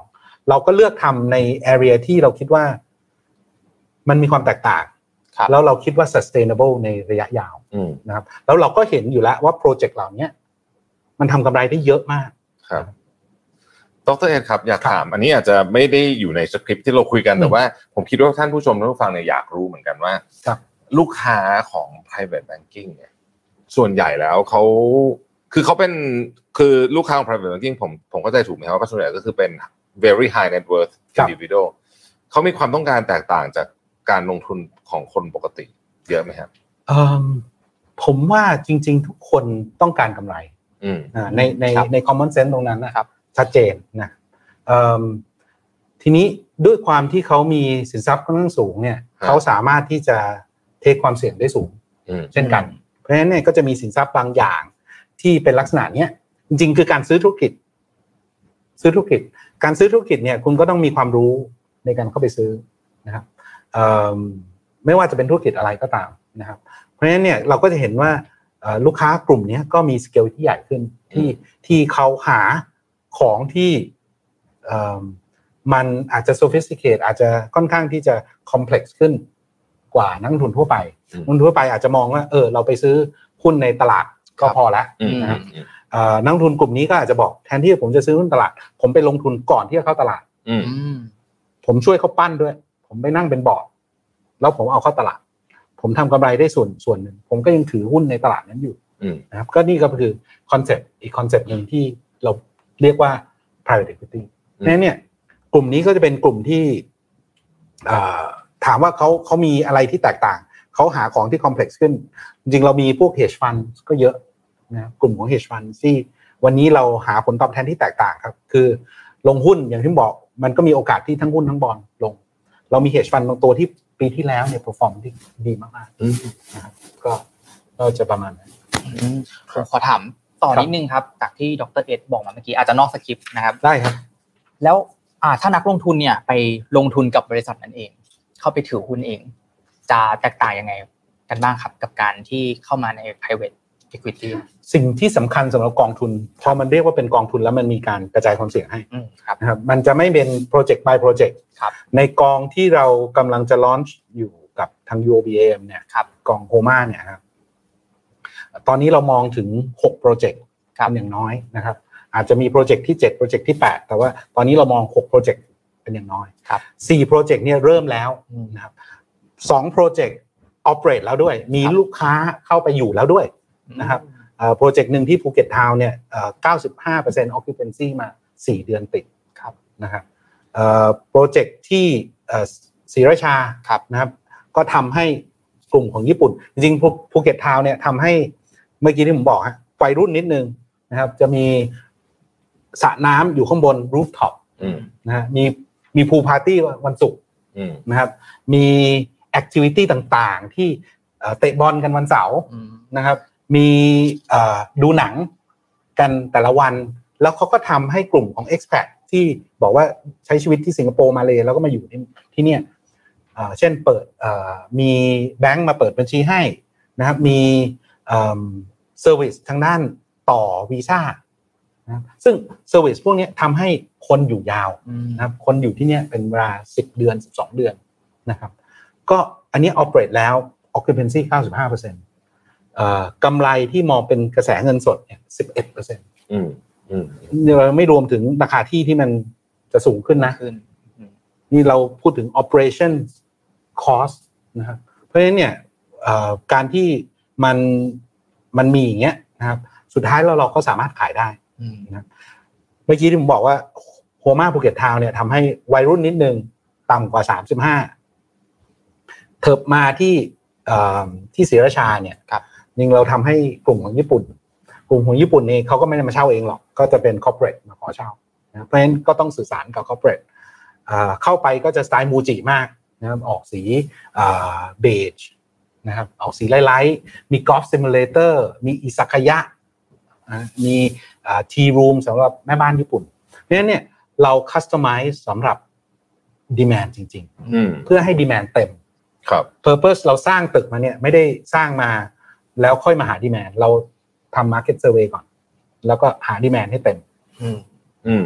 เราก็เลือกทำใน area ที่เราคิดว่า มันมีความแตกต่างครับ แล้วเราคิดว่า sustainable ในระยะยาวอืมนะครับ แล้วเราก็เห็นอยู่แล้วว่า project เหล่านี้มันทำกำไรได้เยอะมากครับดรเอ็ดครับอยากถาม อันนี้อาจจะไม่ได้อยู่ในสคริปต์ที่เราคุยกันอืมแต่ว่า ผมคิดว่าท่านผู้ชมท่านผู้ฟังเนี่ยอยากรู้เหมือนกันว่าครับลูกค้าของ private banking เนี่ยส่วนใหญ่แล้วเขาคือเขาเป็นคือลูกค้าของ private banking ผมผมเข้าใจถูกไหมครับว่าส่วนใหญ่ก็คือเป็น very high net worth ครับ individual เขามีความต้องการแตกต่างจาก การลงทุนของคนปกติ เยอะไหมครับเอิ่มผมว่าจริง ๆ ทุกคนต้องการกำไรอืมอ่าในในครับใน common sense ตรงนั้นนะครับ ชัดเจนนะเอิ่มทีนี้ด้วยความที่เขามีสินทรัพย์ค่อนข้างสูงเนี่ยครับเขาสามารถที่จะเทคความเสี่ยงได้สูงอืมเช่นกัน เพราะฉะนั้นเนี่ยก็จะมีสินทรัพย์บางอย่างที่เป็นลักษณะเนี้ยจริง ๆ คือการซื้อธุรกิจ ซื้อธุรกิจ การซื้อธุรกิจเนี่ยคุณก็ต้องมีความรู้ในการเข้าไปซื้อนะครับเอิ่ม ไม่ว่าจะเป็นธุรกิจอะไรก็ตามนะครับเพราะฉะนั้นเนี่ยเราก็จะเห็นว่าเอ่อลูกค้ากลุ่มเนี้ยก็มีสเกลที่ใหญ่ขึ้นที่ที่เขาหาของที่เอิ่มมันอาจจะ sophisticate อาจจะค่อนข้างที่จะ complex ขึ้นกว่านักลงทุนทั่วไปอืมนักลงทุนทั่วไปอาจจะมองว่าเออเราไปซื้อหุ้นในตลาดก็พอแล้วอืมนะครับอืมเอ่อนักลงทุนกลุ่มนี้ก็อาจจะบอกแทนที่ผมจะซื้อหุ้นตลาด ผมไปลงทุนก่อนที่จะเข้าตลาดอืมอืมผมช่วยเขาปั้นด้วย ผมไปนั่งเป็นบอร์ดแล้วผมเอาเข้าตลาด ผมทำกำไรได้ส่วนส่วนหนึ่งผมก็ยังถือหุ้นในตลาดนั้นอยู่อืมนะครับ ก็นี่ก็คือ concept อีก concept หนึ่งที่เราเรียกว่า private equity เพราะฉะนั้นเนี่ย กลุ่มนี้ก็จะเป็นกลุ่มที่เอ่อถามว่าเขาเขามีอะไรที่แตกต่าง เขาหาของที่ complex ขึ้น จริงๆเรามีพวก hedge fund ก็เยอะนะกลุ่มของ hedge fund ที่วันนี้เราหาผลตอบแทนที่แตกต่างครับ คือลงหุ้นอย่างที่บอกมันก็มีโอกาสที่ทั้งหุ้นทั้งบอลลง เรามี hedge fund บางตัวที่ปีที่แล้วเนี่ย perform ที่ดีมากอืมๆนะครับก็ก็จะประมาณนั้นอืมผมขอถามต่อครับนิดนึงครับ จากที่ดรเอ็ดบอกมาเมื่อกี้อาจจะนอกสคริปต์นะครับได้ครับ แล้วอ่าถ้านักลงทุนเนี่ยไปลงทุนกับบริษัทนั้นเอง เข้าไปถือหุ้นเอง จะแตกต่างยังไงกันบ้างครับ กับการที่เข้ามาใน private equity สิ่งที่สำคัญสำหรับกองทุน พอมันเรียกว่าเป็นกองทุนแล้วมันมีการกระจายความเสี่ยงให้อืมครับนะครับมันจะไม่เป็นโปรเจกต์ by โปรเจกต์ครับในกองที่เรากำลังจะ launch อยู่กับทาง UOBAM เนี่ยครับกอง Homa เนี่ยครับตอนนี้เรามองถึง 6 project ครับเป็นอย่างน้อยนะครับ อาจจะมี project ที่ 7 project ที่ 8 แต่ว่าตอนนี้เรามอง 6 project เป็นอย่างน้อยครับ4 project เนี่ยเริ่มแล้วอืมนะครับ2 project operate แล้วด้วย มีลูกค้าเข้าไปอยู่แล้วด้วย นะครับ project หนึ่งที่ Phuket Town เนี่ยเอ่อ95% occupancy มา 4 เดือนติดครับนะครับ project ที่เอ่อศรีราชาครับนะครับ ก็ทำให้กลุ่มของญี่ปุ่น จริงๆภู Phuket Town เนี่ยทำให้เมื่อกี้ที่ผมบอกฮะวัยรุ่นนิดนึงนะครับจะมีสระน้ำอยู่ข้างบน rooftop อืมนะฮะมีมี pool party วันศุกร์อืมนะครับมี activity ต่างๆ ที่เอ่อเตะบอลกันวันเสาร์อืมนะครับ มีดูหนังกันแต่ละวัน แล้วเขาก็ทำให้กลุ่มของ expat ที่บอกว่าใช้ชีวิตที่สิงคโปร์มาเลยแล้วก็มาอยู่ที่เนี่ยเช่นเปิดมีแบงก์มาเปิดบัญชีให้นะครับมี service ทางด้านต่อวีซ่านะครับซึ่งเซอร์วิสพวกนี้ทำให้คนอยู่ยาวนะครับคนอยู่ที่เนี่ยเป็นเวลา 10 เดือน 12 เดือนนะครับก็อันนี้ operate แล้ว occupancy 95%เอ่อ กำไรที่มองเป็นกระแสเงินสดเนี่ย11%อืมอืมเราไม่รวมถึงราคาที่ที่มันจะสูงขึ้นนะขึ้นอืมนี่เราพูดถึง operation cost นะครับเพราะฉะนั้นเนี่ยเอ่อการที่มันมันมีอย่างเงี้ยนะครับสุดท้ายเราเราก็สามารถขายได้อืมเมื่อกี้ที่ผมบอกว่า HOMA Phuket Town เนี่ยทำให้วัยรุ่นนิดนึงต่ำกว่าสามสิบห้าเถิบมาที่เอ่อที่ศรีราชาเนี่ยครับ จริงเราทำให้กลุ่มของญี่ปุ่น กลุ่มของญี่ปุ่นนี่เขาก็ไม่ได้มาเช่าเองหรอก ก็จะเป็น corporate มาขอเช่านะเพราะฉะนั้นก็ต้องสื่อสารกับ corporate เข้าไปก็จะสไตล์มูจิมากนะครับออกสีเบจนะครับออกสี light ๆมี golf simulator มีอิซากายะอะมี tea room สำหรับแม่บ้านญี่ปุ่น เพราะฉะนั้นเนี่ยเรา customize สำหรับ demand จริงอืมๆเพื่อให้ demand เต็มครับ Purpose เราสร้างตึกมาเนี่ยไม่ได้สร้างมา แล้วค่อยมาหา demand เราทำ Market Survey ก่อน แล้วก็หา demand ให้เต็มอืมอืม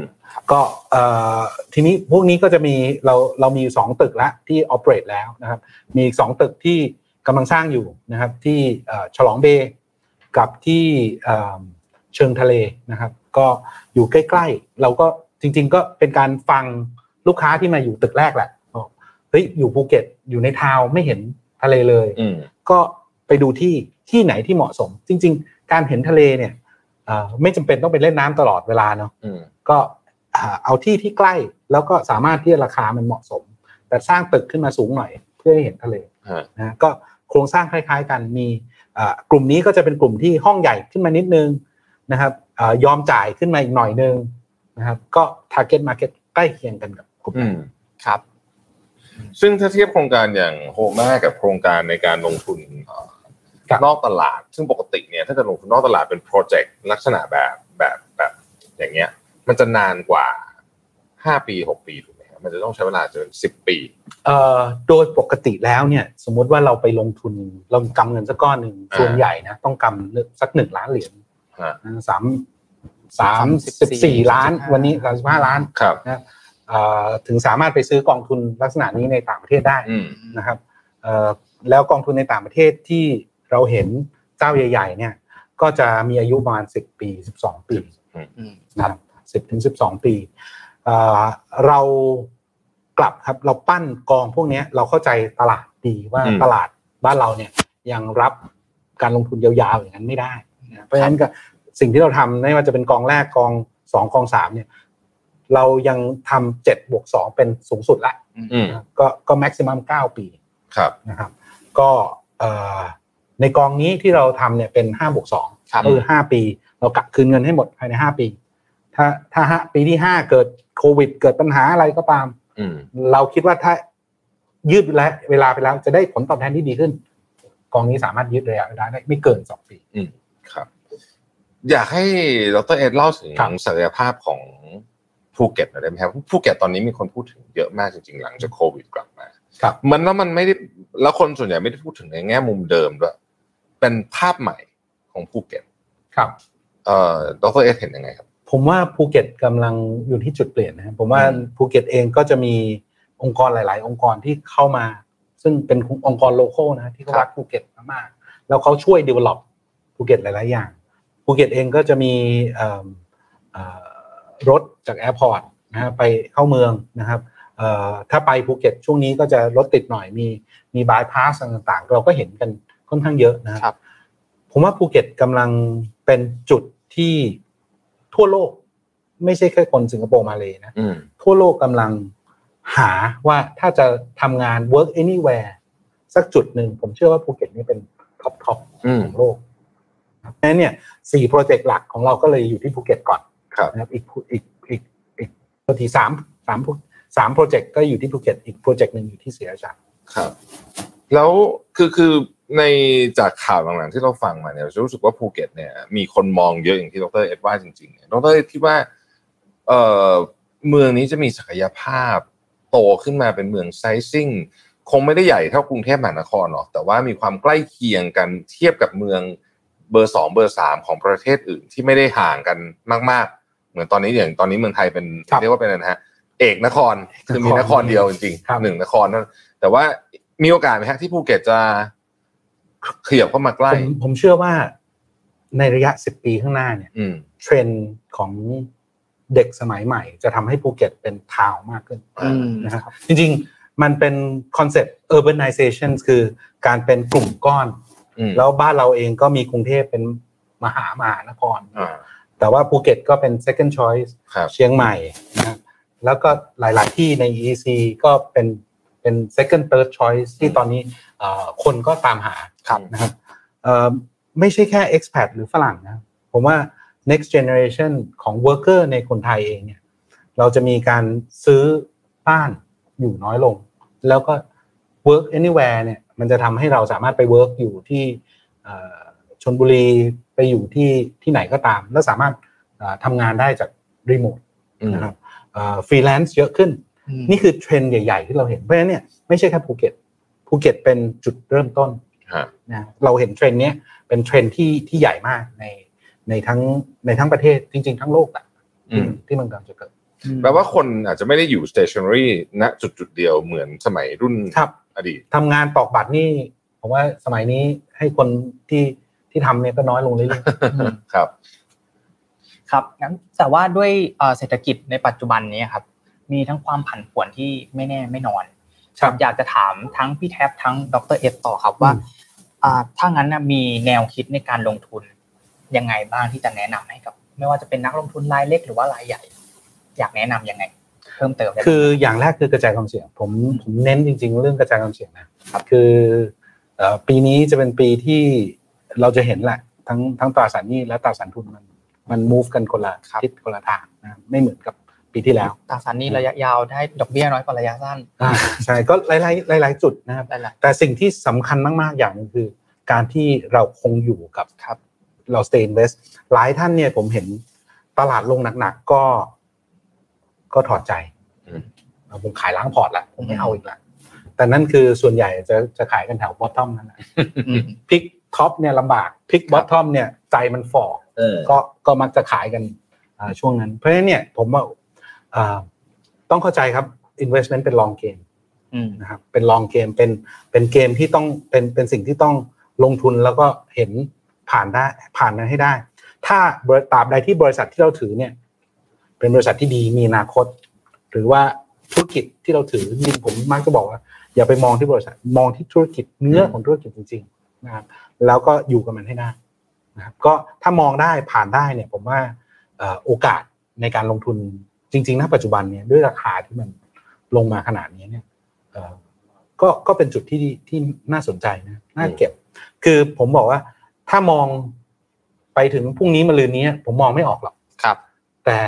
ก็เอ่อทีนี้พวกนี้ก็จะมีเราเรามีอยู่สองตึกละที่ operate แล้วนะครับ มีอีกสองตึกที่กำลังสร้างอยู่นะครับ ที่เอ่อฉลองเบย์กับที่เอ่อเชิงทะเลนะครับ ก็อยู่ใกล้ๆ เราก็จริง ๆ ก็เป็นการฟังลูกค้าที่มาอยู่ตึกแรกแหละบอกเฮ้ยอยู่ภูเก็ตอยู่ในทาวน์ไม่เห็นทะเลเลยอืมก็ไปดูที่ ที่ไหนที่เหมาะสม จริง ๆ การเห็นทะเลเนี่ยเอ่อไม่จำเป็นต้องไปเล่นน้ำตลอดเวลาเนาะอืมก็อ่าเอาที่ที่ใกล้แล้วก็สามารถที่ราคามันเหมาะสม แต่สร้างตึกขึ้นมาสูงหน่อย เพื่อให้เห็นทะเลฮะนะก็โครงสร้างคล้ายๆ กันมีอ่ากลุ่มนี้ก็จะเป็นกลุ่มที่ห้องใหญ่ขึ้นมานิดนึงนะครับอายอมจ่ายขึ้นมาอีกหน่อยนึงนะครับ ก็ target market ใกล้เคียงกันกับกลุ่มอืนั้นมครับ ซึ่งถ้าเทียบโครงการอย่างโฮมากับโครงการในการลงทุนเอ่อ นอกตลาด ซึ่งปกติเนี่ยถ้าจะลงทุนนอกตลาดเป็นโปรเจกต์ลักษณะแบบแบบแบบอย่างเงี้ย มันจะนานกว่าห้าปีหกปีถูกไหมครับมันจะต้องใช้เวลาจนสิบปีเอ่อโดยปกติแล้วเนี่ย สมมุติว่าเราไปลงทุนเรากำเงินสักก้อนหนึ่งอ่าส่วนใหญ่นะต้องกำสักหนึ่งล้านเหรียญฮะนะสามสามสิบสี่ล้าน วันนี้สามสิบห้าล้านครับนะเอ่อถึงสามารถไปซื้อกองทุนลักษณะนี้ในต่างประเทศได้อืมนะครับเอ่อแล้วกองทุนในต่างประเทศที่ เราเห็นเจ้าใหญ่ๆเนี่ยก็จะมีอายุประมาณสิบปีสิบสองปีอืมนะครับสิบถึงสิบสองปีเอ่อเรากลับครับเราปั้นกองพวกเนี้ยเราเข้าใจตลาดดีว่าอืมตลาดบ้านเราเนี่ยยังรับการลงทุนยาวๆอย่างนั้นไม่ได้นะเพราะฉะนั้นก็สิ่งที่เราทำไม่ว่าจะเป็นกองแรกกองสองกองสามเนี่ย เรายังทำเจ็ดบวกสองเป็นสูงสุดละอืมนะครับก็ก็แม็กซิมัมเก้าปีครับนะครับ ก็เอ่อ ในกองนี้ที่เราทำเนี่ยเป็นห้าบวกสองครับก็คือห้าปี เรากะคืนเงินให้หมดภายในห้าปี ถ้าถ้าห้าปีที่ห้าเกิดโควิด เกิดปัญหาอะไรก็ตามอืมเราคิดว่าถ้ายืดและเวลาไปแล้วจะได้ผลตอบแทนที่ดีขึ้น กองนี้สามารถยืดระยะเวลาได้ไม่เกินสองปีครับ อยากให้ดรเอ็ดเล่าถึงครับศักยภาพของภูเก็ตหน่อยได้ไหมครับภูเก็ตตอนนี้มีคนพูดถึงเยอะมากจริงๆ หลังจากโควิดกลับมา ครับ มันแล้วมันไม่ได้แล้วคนส่วนใหญ่ไม่ได้พูดถึงในแง่มุมเดิมด้วย เป็นภาพใหม่ของภูเก็ตครับเอ่อดรเอ็ดเห็นยังไงครับ ผมว่าภูเก็ตกำลังอยู่ที่จุดเปลี่ยนนะครับผมว่าอืมภูเก็ตเองก็จะมีองค์กรหลาย ๆ องค์กรที่เข้ามา ซึ่งเป็นองค์กร local นะที่เขารักภูเก็ตมากๆแล้วเขาช่วย develop ภูเก็ตหลาย ๆ อย่างภูเก็ตเองก็จะมีเอิ่มเอ่อรถจาก airport นะฮะไปเข้าเมืองนะครับเอ่อถ้าไปภูเก็ตช่วงนี้ก็จะรถติดหน่อยมีมีบายพาสต่าง ๆ เราก็เห็นกัน ค่อนข้างเยอะนะครับครับผมว่าภูเก็ตกำลังเป็นจุดที่ทั่วโลก ไม่ใช่แค่คนสิงคโปร์มาเลยนะอืมทั่วโลกกำลังหาว่าถ้าจะทำงาน work anywhere สักจุดหนึ่งผมเชื่อว่าภูเก็ตนี่เป็น top top อืมของโลกครับดังนั้นเนี่ยสี่โปรเจกต์หลักของเราก็เลยอยู่ที่ภูเก็ตก่อนครับนะครับอีกอีกอีกอีกบางทีสามสามสามโปรเจกต์ก็อยู่ที่ภูเก็ตอีกโปรเจกต์หนึ่งอยู่ที่ศรีราชาครับ แล้วคือคือ ในจากข่าวหลังๆที่เราฟังมาเนี่ยเรารู้สึกว่าภูเก็ตเนี่ยมีคนมองเยอะอย่างที่ดรเอ็ดว่าจริงๆเนี่ยดรเอ็ดคิดว่าเอ่อเมืองนี้จะมีศักยภาพโตขึ้นมาเป็นเมืองไซซิ่งคงไม่ได้ใหญ่เท่ากรุงเทพมหานครหรอกแต่ว่ามีความใกล้เคียงกันเทียบกับเมืองเบอร์สองเบอร์สามของประเทศอื่นที่ไม่ได้ห่างกันมาก ๆ เหมือนตอนนี้อย่างตอนนี้เมืองไทยเป็นครับเรียกว่าเป็นอะไรนะฮะเอกนครคือมีนครเดียวจริงครับๆหนึ่งนครเท่านั้นแต่ว่ามีโอกาสไหมฮะที่ภูเก็ตจะ ขยับเข้ามาใกล้ผมผมเชื่อว่าในระยะสิบปีข้างหน้าเนี่ยอืมเทรนด์ของเด็กสมัยใหม่ จะทำให้ภูเก็ตเป็น town มากขึ้นอืมนะครับจริงๆ มันเป็นคอนเซ็ปต์ urbanization คือการเป็นกลุ่มก้อนอืมแล้วบ้านเราเองก็มีกรุงเทพเป็นมหามหานครอ่าแต่ว่าภูเก็ตก็เป็น second choice ครับเชียงใหม่นะครับแล้วก็หลาย ๆ ที่ใน EEC ก็เป็นเป็น second third choice ที่ตอนนี้เอ่อคนก็ตามหา ครับนะครับเอ่อไม่ใช่แค่ expat หรือฝรั่งนะผมว่า next generation ของ worker ในคนไทยเองเนี่ยเราจะมีการซื้อบ้านอยู่น้อยลง แล้วก็ work anywhere เนี่ยมันจะทำให้เราสามารถไป work อยู่ที่เอ่อชลบุรีไปอยู่ที่ที่ไหนก็ตาม แล้วสามารถเอ่อทำงานได้จากรีโมทอืมนะครับฟรีแลนซ์เยอะขึ้นอืมนี่คือเทรนด์ใหญ่ ๆ ที่เราเห็นเพราะฉะนั้นเนี่ยไม่ใช่แค่ภูเก็ตภูเก็ตเป็นจุดเริ่มต้นฮะ นะเราเห็นเทรนด์เนี้ยเป็นเทรนด์ที่ที่ใหญ่มากในในทั้งในทั้งประเทศจริง ๆ ทั้งโลกอะอืมที่มันกำลังจะเกิดแปลว่าคนอาจจะไม่ได้อยู่ stationary ณจุดจุดๆเดียวเหมือนสมัยรุ่นครับอดีตทำงานตอกบัตรนี่ผมว่าสมัยนี้ให้คนที่ที่ทำเนี่ยก็น้อยลงเรื่อยครับ ครับงั้นแต่ว่าด้วยเอ่อเศรษฐกิจในปัจจุบันนี้ครับ มีทั้งความผันผวนที่ไม่แน่ไม่นอนๆครับอยากจะถามทั้งพี่แท็บทั้งดรเอฟต่อครับว่าอืมอ่า ถ้างั้นนะมีแนวคิดในการลงทุนยังไงบ้างที่จะแนะนำให้กับ ไม่ว่าจะเป็นนักลงทุนรายเล็กหรือว่ารายใหญ่ อยากแนะนำยังไง เพิ่มเติมได้ไหมคืออย่างแรกคือกระจายความเสี่ยง ผมผมเน้นจริง ๆ เรื่องกระจายความเสี่ยงนะครับคือเอ่อปีนี้จะเป็นปีที่เราจะเห็นแหละทั้งทั้งตราสารหนี้และตราสารทุนมันมัน move กันคนละทิศคนละทางนะไม่เหมือนกับ ปีที่แล้วตราสารหนี้ระยะยาวได้ดอกเบี้ยน้อยกว่าระยะสั้นอ่าใช่ก็หลายๆหลาย ๆ จุดนะครับได้ละแต่สิ่งที่สำคัญมากๆอย่างหนึงคือ การที่เราคงอยู่กับครับเรา stay invest หลายท่านเนี่ยผมเห็นตลาดลงหนักๆก็ ก็ถอดใจอืมเอาผมขายล้างพอร์ตละผมไม่เอาอีกละแต่นั่นคือส่วนใหญ่จะจะขายกันแถว bottom นั่นแหละอืมพลิกท็อปเนี่ยลำบากพลิก bottom เนี่ยใจมันฝ่อเออก็ก็มักจะขายกันอ่าช่วงนั้น เพราะฉะนั้นเนี่ยผมว่าอ่า ต้องเข้าใจครับ investment เป็น long game อืมนะครับเป็นลองเกมเป็นเป็นเกมที่ต้องเป็นเป็นสิ่งที่ต้องลงทุนแล้วก็เห็นผ่านได้ผ่านนั้นให้ได้ ถ้าบริตราบใดที่บริษัทที่เราถือเนี่ย เป็นบริษัทที่ดีมีอนาคต หรือว่าธุรกิจที่เราถือจริงๆผมมักจะบอกว่า อย่าไปมองที่บริษัทมองที่ธุรกิจเนื้อของธุรกิจจริง ๆ นะครับ แล้วก็อยู่กับมันให้ได้นะครับ ก็ถ้ามองได้ผ่านได้เนี่ย ผมว่าเอ่อโอกาสในการลงทุน จริงๆณปัจจุบันเนี่ยด้วยราคาที่มันลงมาขนาดนี้เนี่ยเอ่อก็ก็เป็นจุดที่ที่น่าสนใจนะน่าเก็บ คือผมบอกว่าถ้ามองไปถึงพรุ่งนี้มะรืนนี้ผมมองไม่ออกหรอกครับ แต่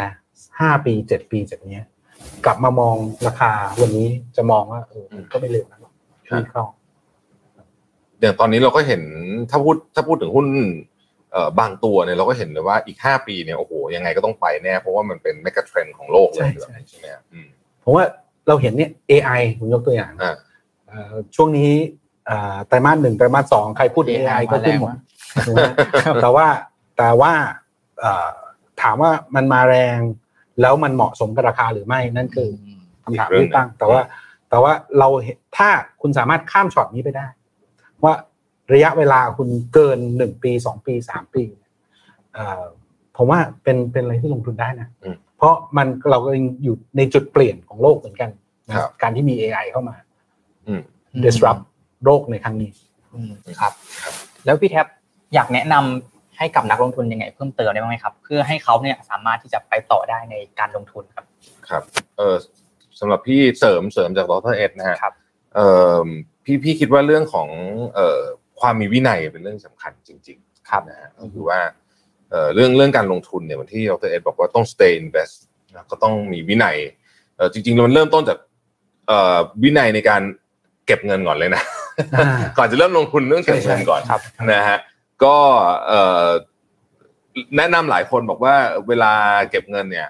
ห้าปีเจ็ดปีจากเนี้ยกลับมามองราคาวันนี้จะมองว่าเออก็ไม่เร็วนะหรอกครับที่เข้าอย่างตอนนี้เราก็เห็นถ้าพูดถ้าพูดถึงหุ้นเอ่อ บางตัวเนี่ยเราก็เห็นเลยว่าอีก 5 ปีเนี่ยโอ้โหยังไงก็ต้องไปแน่ เพราะว่ามันเป็นเมกะเทรนด์ของโลกเลยใช่แบบนี้ใช่ไหมครับอืมผมว่าเราเห็นเนี่ย AI ผมยกตัวอย่างอ่าเอ่อช่วงนี้เอ่อไตรมาสหนึ่งไตรมาสสองใครพูด AI AI ก็ขึ้นหมดมาแรงถูกไหมแต่ว่าแต่ว่าเอ่อถามว่ามันมาแรง แล้วมันเหมาะสมกับราคาหรือไม่นั่นคือคำถามที่ตั้ง แต่ว่าแต่ว่าเราเห็นถ้าคุณสามารถข้ามช็อตนี้ไปได้ ว่า ระยะเวลาคุณเกินหนึ่งปีสองปีสามปีเอ่อผมว่าเป็นเป็นอะไรที่ลงทุนได้นะอืมเพราะมันเราก็ยังอยู่ในจุดเปลี่ยนของโลกเหมือนกันนะครับการที่มี AI เข้ามาอืม disrupt โลกในครั้งนี้อืมครับ แล้วพี่แท็บอยากแนะนำให้กับนักลงทุนยังไงเพิ่มเติมได้บ้างไหมครับ เพื่อให้เขาเนี่ยสามารถที่จะไปต่อได้ในการลงทุนครับ ครับ เออสำหรับพี่เสริมเสริมจากดรเอ็ดนะฮะครับเออพี่พี่คิดว่าเรื่องของเอ่อ ความมีวินัยเป็นเรื่องสำคัญจริงๆครับนะฮะก็คือว่าเอ่อเรื่องเรื่องการลงทุนเนี่ยเหมือนที่ดรเอ็ดบอกว่าต้อง stay invest นะก็ต้องมีวินัยเออจริงๆมันเริ่มต้นจากเอ่อวินัยในการเก็บเงินก่อนเลยนะอ่าก่อนจะเริ่มลงทุนเรื่องเก็บเงินก่อนครับนะฮะก็เอ่อแนะนำหลายคนบอกว่าเวลาเก็บเงินเนี่ย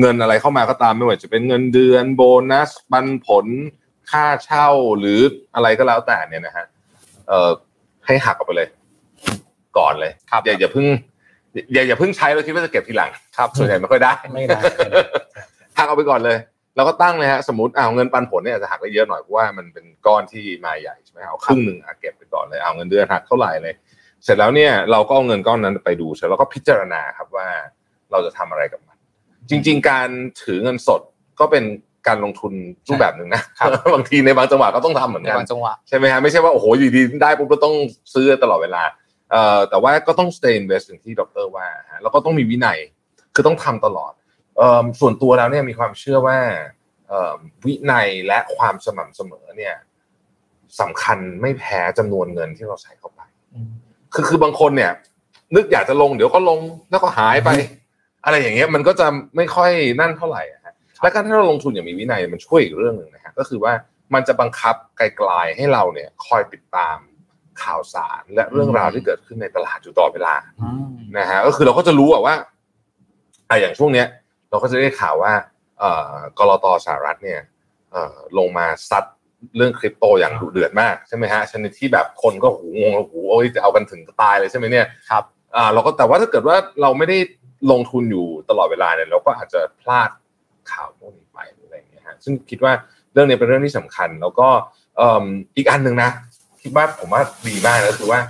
เงินอะไรเข้ามาก็ตามไม่ว่าจะเป็นเงินเดือนโบนัสปันผลค่าเช่าหรืออะไรก็แล้วแต่เนี่ยนะฮะเอ่อ ให้หักออกไปเลย ก่อนเลยครับอย่าอย่าเพิ่งอย่าอย่าเพิ่งใช้แล้วคิดว่าจะเก็บทีหลังครับ ส่วนใหญ่ไม่ค่อยได้ไม่ได้หักเอาไปก่อนเลย แล้วก็ตั้งเลยฮะสมมติเอาเงินปันผลเนี่ยอาจจะหักได้เยอะหน่อยเพราะว่ามันเป็นก้อนที่มาใหญ่ใช่ไหมเอาครึ่งหนึ่งอะเก็บไปก่อนเลยเอาเงินเดือนหักเท่าไหร่เลย เสร็จแล้วเนี่ยเราก็เอาเงินก้อนนั้นไปดูเสร็จแล้วก็พิจารณาครับว่าเราจะทำอะไรกับมัน จริง ๆ การถือเงินสดก็เป็น การลงทุนรูปแบบหนึ่งนะครับบางทีในบางจังหวะก็ต้องทำเหมือนในกันบางจังหวะใช่ไหมฮะไม่ใช่ว่าโอ้โหอยู่ดีได้ปุ๊บก็ต้องซื้อตลอดเวลาเอ่อแต่ว่าก็ต้อง stay invest อย่างที่ดรว่าฮะแล้วก็ต้องมีวินัยคือต้องทำตลอดเอ่อส่วนตัวแล้วเนี่ยมีความเชื่อว่าเอ่อวินัยและความสม่ำเสมอเนี่ยสำคัญไม่แพ้จำนวนเงินที่เราใส่เข้าไปคือคือบางคนเนี่ย นึกอยากจะลงเดี๋ยวก็ลงแล้วก็หายไป อะไรอย่างเงี้ยมันก็จะไม่ค่อยนั่นเท่าไหร่อะฮะ และการที่เราลงทุนอย่างมีวินัยมันช่วยอีกเรื่องหนึ่งนะฮะก็คือว่ามันจะบังคับไกลๆให้เราเนี่ยคอยติดตามข่าวสารและเรื่องราวที่เกิดขึ้นในตลาดอยู่ตลอดเวลานะฮะก็คือเราก็จะรู้อะว่าอะอย่างช่วงเนี้ย เราก็จะได้ข่าวว่า เอ่อกรตสหรัฐเนี่ย เอ่อลงมาซัดเรื่องคริปโตอย่างดุเดือดมากใช่ไหมฮะชนิดที่แบบคนก็หูงงหูโอ้ยจะเอากันถึงตายเลยใช่ไหมเนี่ยครับอ่าเราก็แต่ว่าถ้าเกิดว่าเราไม่ได้ลงทุนอยู่ตลอดเวลาเนี่ยเราก็อาจจะพลาด ข่าวพวกนี้ไปหรืออะไรอย่างเงี้ยฮะซึ่งคิดว่าเรื่องนี้เป็นเรื่องที่สำคัญ แล้วก็เอิ่มอีกอันหนึ่งนะคิดว่าผมว่าดีมากนะคือว่า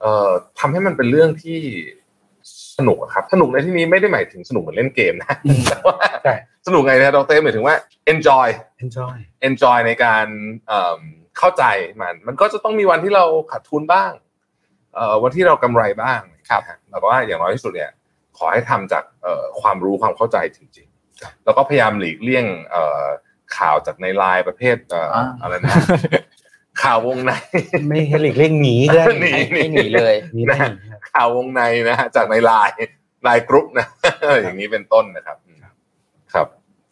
เอ่อทำให้มันเป็นเรื่องที่สนุกอะครับสนุกในที่นี้ไม่ได้หมายถึงสนุกเหมือนเล่นเกมนะอืมแต่ว่าใช่สนุกไงนะดรหมายถึงว่า enjoy enjoy enjoy ในการเอิ่มเข้าใจมันมันก็จะต้องมีวันที่เราขาดทุนบ้างเอ่อวันที่เรากำไรบ้างครับแล้วก็ว่าอย่างน้อยที่สุดเนี่ยขอให้ทำจากเอ่อความรู้ความเข้าใจจริงๆ แล้วก็พยายามหลีกเลี่ยงเอ่อข่าวจากในไลน์ประเภทเอ่ออาอะไรนะข่าววงใน ไม่ให้หลีกเลี่ยงหนีก็ได้หนีให้ให้หนีเลยหนีได้หนีครับข่าววงในนะฮะจากในไลน์ไลน์กรุ๊ปนะอย่างนี้เป็นต้นนะครับ ครับ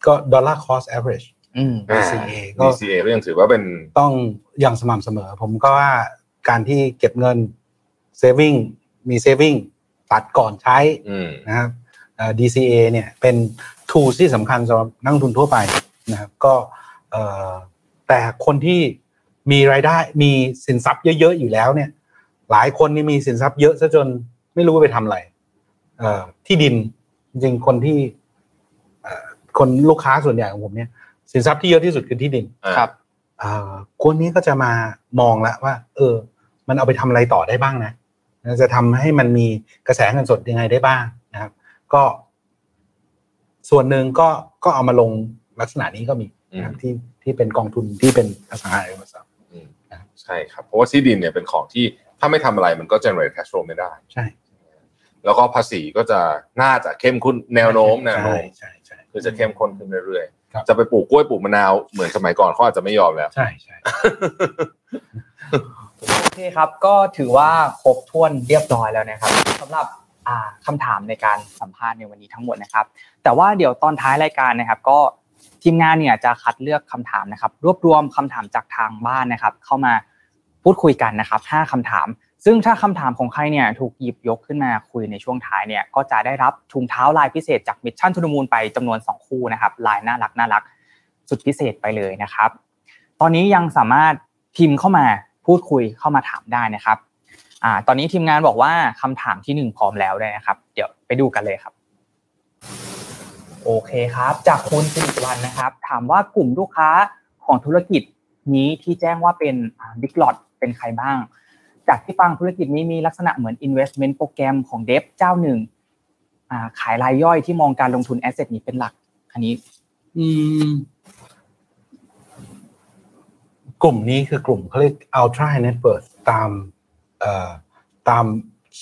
ก็ dollar cost average อืม DCA ก็ DCA ก็ยังถือว่าเป็นต้องอย่างสม่ำเสมอ ผมก็ว่าการที่เก็บเงิน saving มี saving ตัดก่อนใช้อืมนะครับเอ่อ DCA เนี่ยเป็น tools ที่สำคัญสำหรับนักลงทุนทั่วไปนะครับก็เอ่อแต่คนที่มีรายได้มีสินทรัพย์เยอะๆอยู่แล้วเนี่ย หลายคนนี่มีสินทรัพย์เยอะซะจนไม่รู้ว่าไปทำอะไรเอ่อที่ดินจริงๆคนที่เอ่อคนลูกค้าส่วนใหญ่ของผมเนี่ย สินทรัพย์ที่เยอะที่สุดคือที่ดินครับเอ่อคนนี้ก็จะมามองแล้วว่า เออ มันเอาไปทำอะไรต่อได้บ้างนะจะทำให้มันมีกระแสเงินสดยังไงได้บ้างนะครับ ก็ ส่วนหนึ่งก็ก็เอามาลงลักษณะนี้ก็มีนะครับที่ที่เป็นกองทุนที่เป็นอสังหาริมทรัพย์อืมใช่ครับ เพราะว่าที่ดินเนี่ยเป็นของที่ถ้าไม่ทำอะไรมันก็ generate cash flow ไม่ได้ ใช่ แล้วก็ภาษีก็จะน่าจะเข้มข้นแนวโน้มแนวโน้มใช่ใช่คือจะเข้มข้นขึ้นเรื่อยครับๆจะไปปลูกกล้วยปลูกมะนาวเหมือนสมัยก่อนเขาอาจจะไม่ยอมแล้ว ใช่ใช่โอเคครับ ก็ถือว่าครบถ้วนเรียบร้อยแล้วนะครับสำหรับ อ่าคำถามในการสัมภาษณ์ในวันนี้ทั้งหมดนะครับ แต่ว่าเดี๋ยวตอนท้ายรายการนะครับ ก็ทีมงานเนี่ยจะคัดเลือกคำถามนะครับ รวบรวมคำถามจากทางบ้านนะครับ เข้ามาพูดคุยกันนะครับ 5คำถาม ซึ่งถ้าคำถามของใครเนี่ยถูกหยิบยกขึ้นมาคุยในช่วงท้ายเนี่ยก็จะได้รับถุงเท้าลายพิเศษจาก Mission To The Moon ไปจำนวน 2 คู่นะครับลายน่ารักน่ารักสุดพิเศษไปเลยนะครับ ตอนนี้ยังสามารถพิมพ์เข้ามาพูดคุยเข้ามาถามได้นะครับ อ่าตอนนี้ทีมงานบอกว่าคำถามที่หนึ่งพร้อมแล้วด้วยนะครับ เดี๋ยวไปดูกันเลยครับ โอเคครับ จากคุณสิริวัลนะครับ ถามว่ากลุ่มลูกค้าของธุรกิจนี้ที่แจ้งว่าเป็นบิ๊กลอตเป็นใครบ้าง จากที่ฟังธุรกิจนี้มีลักษณะเหมือน investment โปรแกรมของเดฟเจ้าหนึ่งอ่าขายรายย่อยที่มองการลงทุนแอสเซทนี้เป็นหลัก อันนี้ อืมกลุ่มนี้คือกลุ่มเขาเรียก ultra high net worth ตามเอ่อ ตาม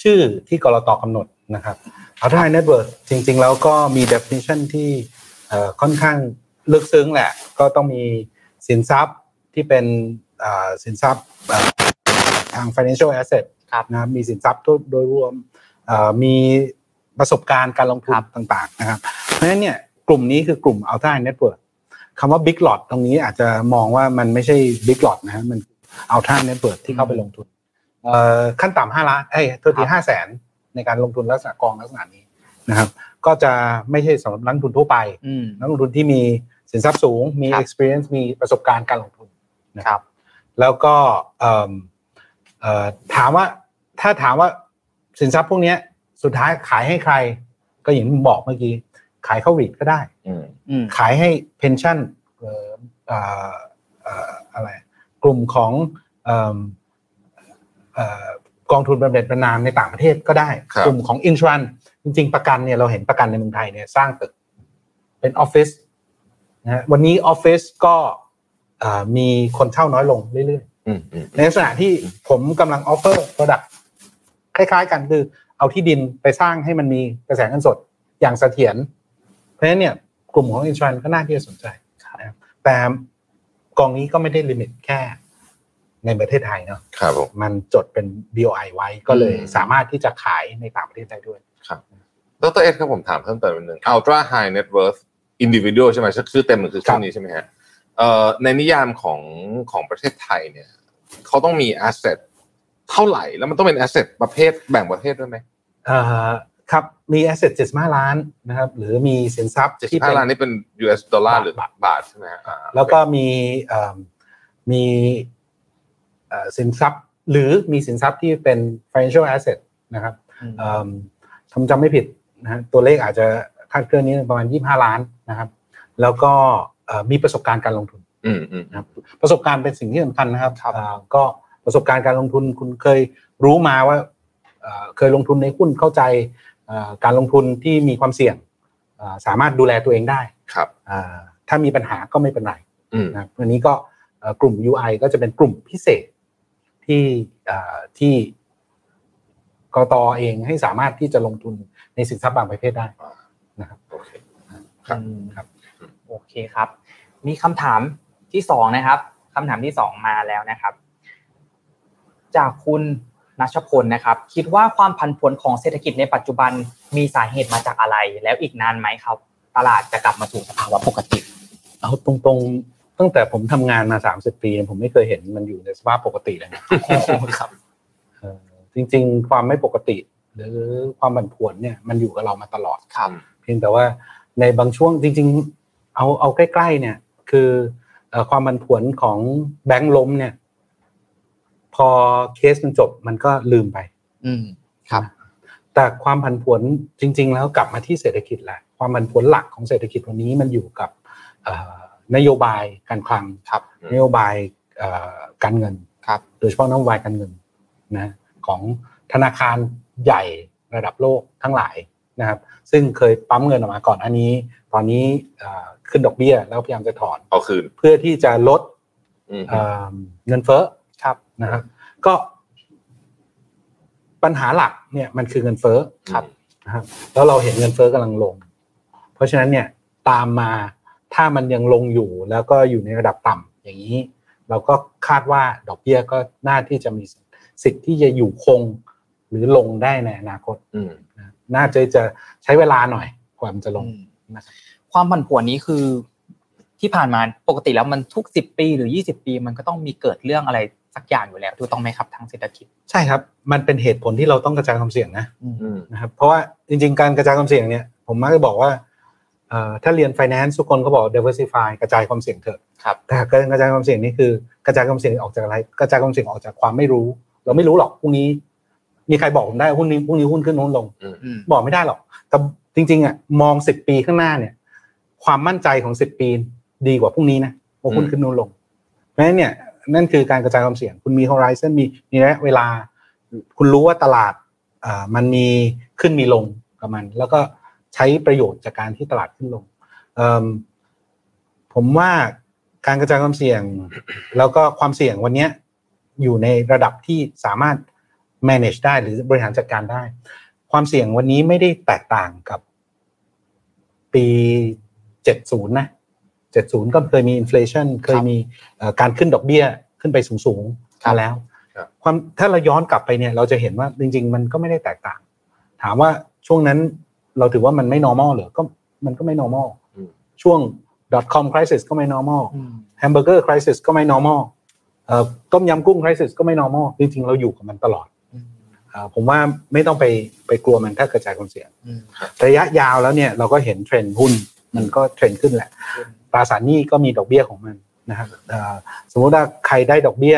ชื่อที่กรตกำหนดนะครับ ultra high net worth จริง ๆ แล้วก็มี definition ที่เอ่อค่อนข้างลึกซึ้งแหละ ก็ต้องมีสินทรัพย์ที่เป็นเอ่อสินทรัพย์เอ่อทาง financial asset ครับนะครับมีสินทรัพย์โดยรวมเอ่อมีประสบการณ์การลงทุนต่างๆนะครับ เพราะฉะนั้นเนี่ยกลุ่มนี้คือกลุ่ม ultra high net worth คำว่า big lot ตรงนี้อาจจะมองว่ามันไม่ใช่ big lot นะฮะมัน ultra high net worth ที่เข้าไปลงทุนเอ่อ ขั้นต่ำห้าล้านเอ้ยตัวทีห้าแสนในการลงทุนลักษณะกองลักษณะนี้นะครับ ก็จะไม่ใช่สำหรับนักลงทุนทั่วไปอืมนักลงทุนที่มีสินทรัพย์สูงมีครับ experience มีประสบการณ์การลงทุนนะคครัรับบแล้วก็เอิ่มเอ่อถามว่าถ้าถามว่าสินทรัพย์พวกเนี้ยสุดท้ายขายให้ใคร ก็อย่างที่ผมบอกเมื่อกี้ ขายเข้ารีดก็ได้อืมอืมขายให้เพนชั่นเอ่อเอ่อเอ่ออะไรกลุ่มของเอิ่มเอ่อ กองทุนบำเหน็จบำนาญในต่างประเทศก็ได้ครับกลุ่มของอินทรันจริง ๆ ประกันเนี่ยเราเห็นประกันในเมืองไทยเนี่ยสร้างตึกเป็นออฟฟิศนะฮะวันนี้ออฟฟิศก็เอ่อมีคนเช่าน้อยลงเรื่อยๆอืมอืมในลักษณะที่ผมกำลัง offer product คล้าย ๆ กันคือเอาที่ดินไปสร้างให้มันมีกระแสเงินสดอย่างเสถียรเพราะฉะนั้นเนี่ยกลุ่มของอินช r นก็น่าที่จะสนใจนะครับแต่กองนี้ก็ไม่ได้ limit แค่ ในประเทศไทยเนาะครับผมมันจดเป็น BOI ไว้ก็เลยอืมสามารถที่จะขายในต่างประเทศได้ด้วยดรเอ็ดครับผมถามเพิ่มเติมนิดนึง ultra high net worth individual ใช่ไหมชื่อเต็มมันคือชื่อนี้ใช่ไหมฮะเอ่อในนิยามของของประเทศไทยเนี่ยเขาต้องมี asset เท่าไหร่ แล้วมันต้องเป็น asset ประเภทแบ่งประเภทด้วยไหมเอ่อครับมี asset 75ล้านนะครับหรือมีสินทรัพย์เจ็ดสิที่บเป็ห้านล้านนี่เป็น US ดอลลาร์บาทหรือบาทใช่ไหมฮะอ่าแล้วก็มีเอิ่มมีเอ่อ สินทรัพย์ หรือมีสินทรัพย์ที่เป็น financial asset นะครับอืมเอิ่มทำจำไม่ผิดนะฮะตัวเลขอาจจะคาดเคลื่อนนี้ประมาณ 25 ล้านนะครับ แล้วก็เอ่อมีประสบการณ์การลงทุนอืมอืมนะครับประสบการณ์เป็นสิ่งที่สำคัญนะครับครับเอ่อก็ประสบการณ์การลงทุนคุณเคยรู้มาว่าเอ่อเคยลงทุนในหุ้นเข้าใจเอ่อการลงทุนที่มีความเสี่ยงเอ่อสามารถดูแลตัวเองได้ครับอ่าถ้ามีปัญหาก็ไม่เป็นไรอืมนะครับวันนี้ก็เอ่อกลุ่ม UI ก็จะเป็นกลุ่มพิเศษ ที่เอ่อที่กตเองให้สามารถที่จะลงทุนในสินทรัพย์บางประเภทได้นะครับโอเคครับอืมครับโอเคครับ มีคำถามที่สองนะครับคำถามที่สองมาแล้วนะครับ จากคุณนัชพลนะครับ คิดว่าความผันผวนของเศรษฐกิจในปัจจุบันมีสาเหตุมาจากอะไร แล้วอีกนานไหมครับ ตลาดจะกลับมาสู่สภาวะปกติ เอาตรงๆ ตั้งแต่ผมทำงานมา30ปีผมไม่เคยเห็นมันอยู่ในสภาพปกติเลยนะครับเอ่อจริง ๆ ความไม่ปกติ หรือความผันผวนเนี่ยมันอยู่กับเรามาตลอดครับ เพียงแต่ว่าในบางช่วงจริง ๆ เอาเอาใกล้ๆเนี่ย คือเอ่อความผันผวนของแบงก์ล้มเนี่ย พอเคสมันจบมันก็ลืมไป อืมครับ แต่ความผันผวนจริง ๆ แล้วกลับมาที่เศรษฐกิจแหละความผันผวนหลักของเศรษฐกิจวันนี้มันอยู่กับเอ่อ นโยบายการคลังครับนโยบายเอ่อการเงินครับโดยเฉพาะนโยบายการเงินนะของธนาคารใหญ่ระดับโลกทั้งหลายนะครับซึ่งเคยปั๊มเงินออกมาก่อนอันนี้ ตอนนี้เอ่อขึ้นดอกเบี้ยแล้วพยายามจะถอนเอาคืนเพื่อที่จะลดอืมเอ่อเงินเฟ้อครับนะครับก็ปัญหาหลักเนี่ยมันคือเงินเฟ้อครับนะครับแล้วเราเห็นเงินเฟ้อกำลังลง เพราะฉะนั้นเนี่ยตามมา ถ้ามันยังลงอยู่แล้วก็อยู่ในระดับต่ำอย่างนี้ เราก็คาดว่าดอกเบี้ยก็น่าที่จะมีสิทธิ์ที่จะอยู่คงหรือลงได้ในอนาคตอืมนะน่าจะจะใช้เวลาหน่อยกว่ามันจะลงอืมนะครับความผันผวนนี้คือที่ผ่านมาปกติแล้วมันทุกสิบปีหรือยี่สิบปี มันก็ต้องมีเกิดเรื่องอะไรสักอย่างอยู่แล้วถูกต้องไหมครับทางเศรษฐกิจ ใช่ครับ มันเป็นเหตุผลที่เราต้องกระจายความเสี่ยงนะอืมนะครับเพราะว่าจริง ๆ การกระจายความเสี่ยงเนี่ย ผมมักจะบอกว่าเอ่อ ถ้าเรียน finance ทุกคนก็บอก diversify กระจายความเสี่ยงเถอะครับแต่การกระจายความเสี่ยงนี่คือกระจายความเสี่ยงออกจากอะไร กระจายความเสี่ยงออกจากความไม่รู้ เราไม่รู้หรอกพรุ่งนี้ มีใครบอกผมได้ว่าพรุ่งนี้พรุ่งนี้หุ้นขึ้นหุ้นลงอืมบอกไม่ได้หรอก แต่จริง ๆอะมองสิบปีข้างหน้าเนี่ย ความมั่นใจของสิบปีดีกว่าพรุ่งนี้นะว่าหุ้นขึ้นนู้นลงเพราะฉะนั้นเนี่ยนั่นคือการกระจายความเสี่ยง คุณมี horizon มีมีระยะเวลา คุณรู้ว่าตลาดอ่ามันมีขึ้นมีลงกับมัน แล้วก็ ใช้ประโยชน์จากการที่ตลาดขึ้นลงเอิ่มผมว่าการกระจายความเสี่ยง แล้วก็ความเสี่ยงวันเนี้ยอยู่ในระดับที่สามารถ manage ได้หรือบริหารจัดการได้ ความเสี่ยงวันนี้ไม่ได้แตกต่างกับปี70นะ70 ก็เคยมีอินฟล t ชันเคยมีเอ่อการขึ้นดอกเบี้ยขึ้นไปสูงๆมาแล้วครับความถ้าเราย้อนกลับไปเนี่ย เราจะเห็นว่าจริง ๆ มันก็ไม่ได้แตกต่าง ถามว่าช่วงนั้น เราถือว่ามันไม่ normal เหรอก็มันก็ไม่ normal อืมช่วง .com crisis ก็ไม่ normal hamburger crisis ก็ไม่ normal เอ่อต้มยำกุ้ง crisis ก็ไม่ normal จริงๆเราอยู่กับมันตลอดอ่าผมว่าไม่ต้องไปไปกลัวมันถ้ากระจายความเสี่ยงอืมระยะยาวแล้วเนี่ยเราก็เห็นเทรนด์หุ้นมันก็เทรนด์ขึ้นแหละตราสารหนี้ก็มีดอกเบี้ยของมันนะครับอ่าสมมติว่าใครได้ดอกเบี้ย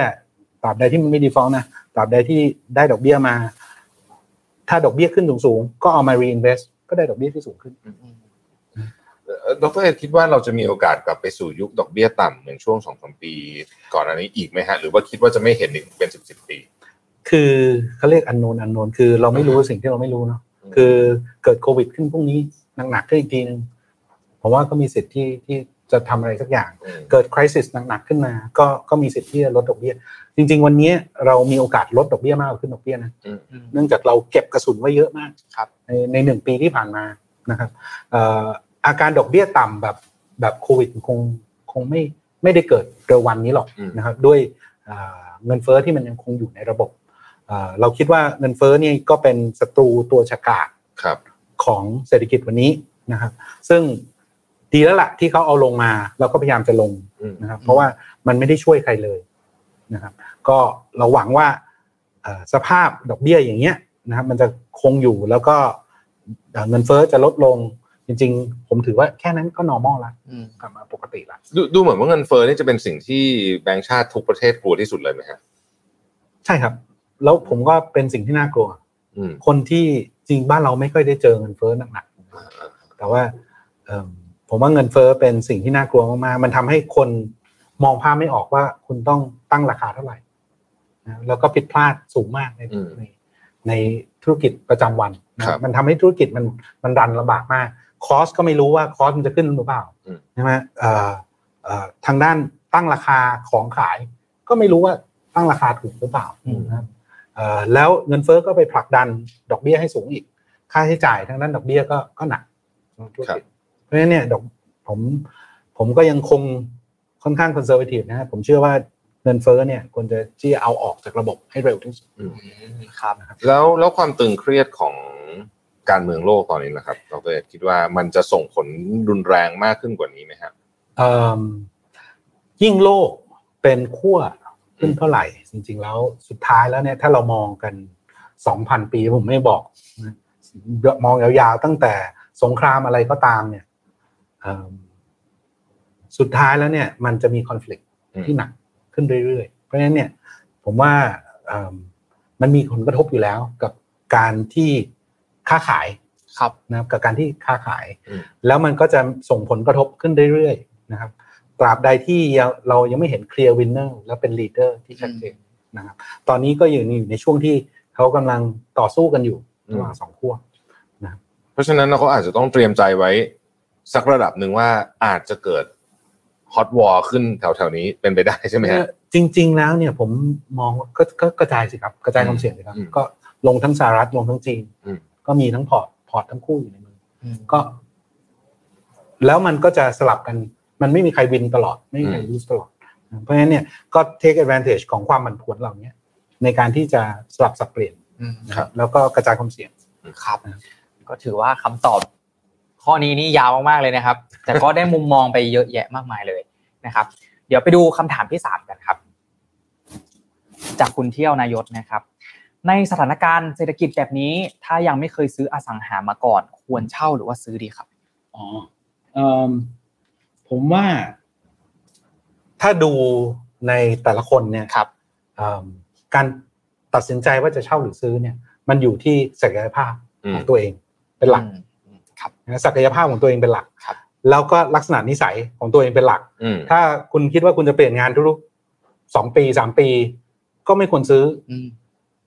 ตราบใดที่มันไม่ default นะตราบใดที่ได้ดอกเบี้ยมา ถ้าดอกเบี้ยขึ้นสูงๆก็เอามา reinvest ก็ได้ดอกเบี้ยที่สูงขึ้นเอ่อดรเอกคิดว่าเราจะมีโอกาสกลับไปสู่ยุคดอกเบี้ยต่ำเหมือนช่วงสองสามปี ก่อนอันนี้อีกไหมฮะ หรือว่าคิดว่าจะไม่เห็นอีกเป็นสิบสิบปี คือเขาเรียกอันโนนอันโนนคือเราไม่รู้สิ่งที่เราไม่รู้เนาะอืมคือเกิดโควิดขึ้นพรุ่งนี้หนักๆขึ้นอีกทีนึงผมว่าก็มีสิทธิ์ที่ที่จะทำอะไรสักอย่างอืมเกิดคริสิสหนักๆขึ้นมา ก็ก็มีสิทธิ์ที่จะลดดอกเบี้ย จริง ๆ วันนี้เรามีโอกาสลดดอกเบี้ยมากกว่าขึ้นดอกเบี้ยนะอืมเนื่องจากเราเก็บกระสุนไว้เยอะมากครับในในหนึ่งปีที่ผ่านมานะครับเอ่ออาการดอกเบี้ยต่ำแบบแบบโควิดคงคงไม่ไม่ได้เกิดเร็ววันนี้หรอกอืมนะครับด้วยอ่าเงินเฟ้อที่มันยังคงอยู่ในระบบอ่าเราคิดว่าเงินเฟ้อนี่ก็เป็นศัตรูตัวฉกาจครับของเศรษฐกิจวันนี้นะครับ ซึ่งดีแล้วล่ะที่เขาเอาลงมาเราก็พยายามจะลงอืมนะครับเพราะว่ามันไม่ได้ช่วยใครเลย นะครับ ก็เราหวังว่าเอ่อสภาพดอกเบี้ยอย่างเงี้ยนะครับ มันจะคงอยู่แล้วก็เอ่อเงินเฟ้อจะลดลงจริง ๆ ผมถือว่าแค่นั้นก็ normal ละอืมกลับมาปกติละดูดูเหมือนว่าเงินเฟ้อนี่จะเป็นสิ่งที่แบงก์ชาติทุกประเทศกลัวที่สุดเลยไหมฮะใช่ครับ แล้วผมก็เป็นสิ่งที่น่ากลัวอืมคนที่จริงบ้านเราไม่ค่อยได้เจอเงินเฟ้อหนักๆแต่ว่าเอิ่มผมว่าเงินเฟ้อเป็นสิ่งที่น่ากลัวมากๆ มันทำให้คน มองภาพไม่ออกว่าคุณต้องตั้งราคาเท่าไหร่นะแล้วก็ผิดพลาดสูงมากในอืมในในธุรกิจประจำวันนะครับมันทำให้ธุรกิจมันมันรันลำบากมาก คอสก็ไม่รู้ว่าคอสมันจะขึ้นหรือเปล่าอืมใช่ไหมเอ่อเอ่อทางด้านตั้งราคาของขาย ก็ไม่รู้ว่าตั้งราคาถูกหรือเปล่าอืมนะครับเอ่อแล้วเงินเฟ้อก็ไปผลักดันดอกเบี้ยให้สูงอีก ค่าใช้จ่ายทางด้านดอกเบี้ยก็ก็หนักธุรกิจเพราะฉะนั้นเนี่ยดอกผมผมก็ยังคง ค่อนข้าง conservative นะครับผมเชื่อว่าเงินเฟ้อเนี่ยควรจะที่จะเอาออกจากระบบให้เร็วที่สุดครับแล้วแล้วความตึงเครียดของการเมืองโลกตอนนี้นะครับดรเอกคิดว่ามันจะส่งผลรุนแรงมากขึ้นกว่านี้ไหมครับเอิ่มยิ่งโลกเป็นขั้วขึ้นเท่าไหร่ จริง ๆ แล้วสุดท้ายแล้วเนี่ยถ้าเรามองกันสองพันปีผมไม่บอกนะมองยาวๆตั้งแต่สงครามอะไรก็ตามเนี่ยเอิ่ม สุดท้ายแล้วเนี่ยมันจะมี conflict อืมที่หนักขึ้นเรื่อยๆ เพราะฉะนั้นเนี่ยผมว่าเอิ่มมันมีผลกระทบอยู่แล้วกับการที่ค้าขายครับนะครับกับการที่ค้าขายอืมแล้วมันก็จะส่งผลกระทบขึ้นเรื่อยๆนะครับตราบใดที่เรายังไม่เห็น clear winner แล้วเป็น leader ที่ชัดเจนนะครับตอนนี้ก็อยู่อยู่ในช่วงที่เขากำลังต่อสู้กันอยู่ระหว่างสองขั้วเพราะฉะนั้นเราก็อาจจะต้องเตรียมใจไว้สักระดับหนึ่งว่าอาจจะเกิด hot war ขึ้นแถวๆนี้เป็นไปได้ใช่ไหมฮะจริง ๆ แล้วเนี่ยผมมองว่าก็ก็กระจายสิครับกระจายความเสี่ยงสิครับอืมก็ลงทั้งสหรัฐลงทั้งจีนอืมก็มีทั้งพอร์ตพอร์ตทั้งคู่อยู่ในมืออืมก็ แล้วมันก็จะสลับกัน มันไม่มีใครวินตลอด ไม่มีใครอืมลูสตลอด เพราะฉะนั้นเนี่ยก็ take advantage ของความผันผวนเหล่านี้ในการที่จะสลับสับเปลี่ยนอืมนะครับ แล้วก็กระจายความเสี่ยงครับ ก็ถือว่าคำตอบ ข้อนี้นี่ยาวมากๆเลยนะครับ แต่ก็ได้มุมมองไปเยอะแยะมากมายเลยนะครับ เดี๋ยวไปดูคำถามที่สามกันครับ จากคุณเที่ยวนายศนะครับ ในสถานการณ์เศรษฐกิจแบบนี้ ถ้ายังไม่เคยซื้ออสังหามาก่อน ควรเช่าหรือว่าซื้อดีครับอ๋อเอิ่มผมว่า ถ้าดูในแต่ละคนเนี่ยครับเอิ่มการตัดสินใจว่าจะเช่าหรือซื้อเนี่ย มันอยู่ที่ศักยภาพอืมของตัวเองเป็นหลักอืมครับนะ ศักยภาพของตัวเองเป็นหลักครับแล้วก็ลักษณะนิสัยของตัวเองเป็นหลักอืมถ้าคุณคิดว่าคุณจะเปลี่ยนงานทุกๆสองปีสามปี ก็ไม่ควรซื้ออืม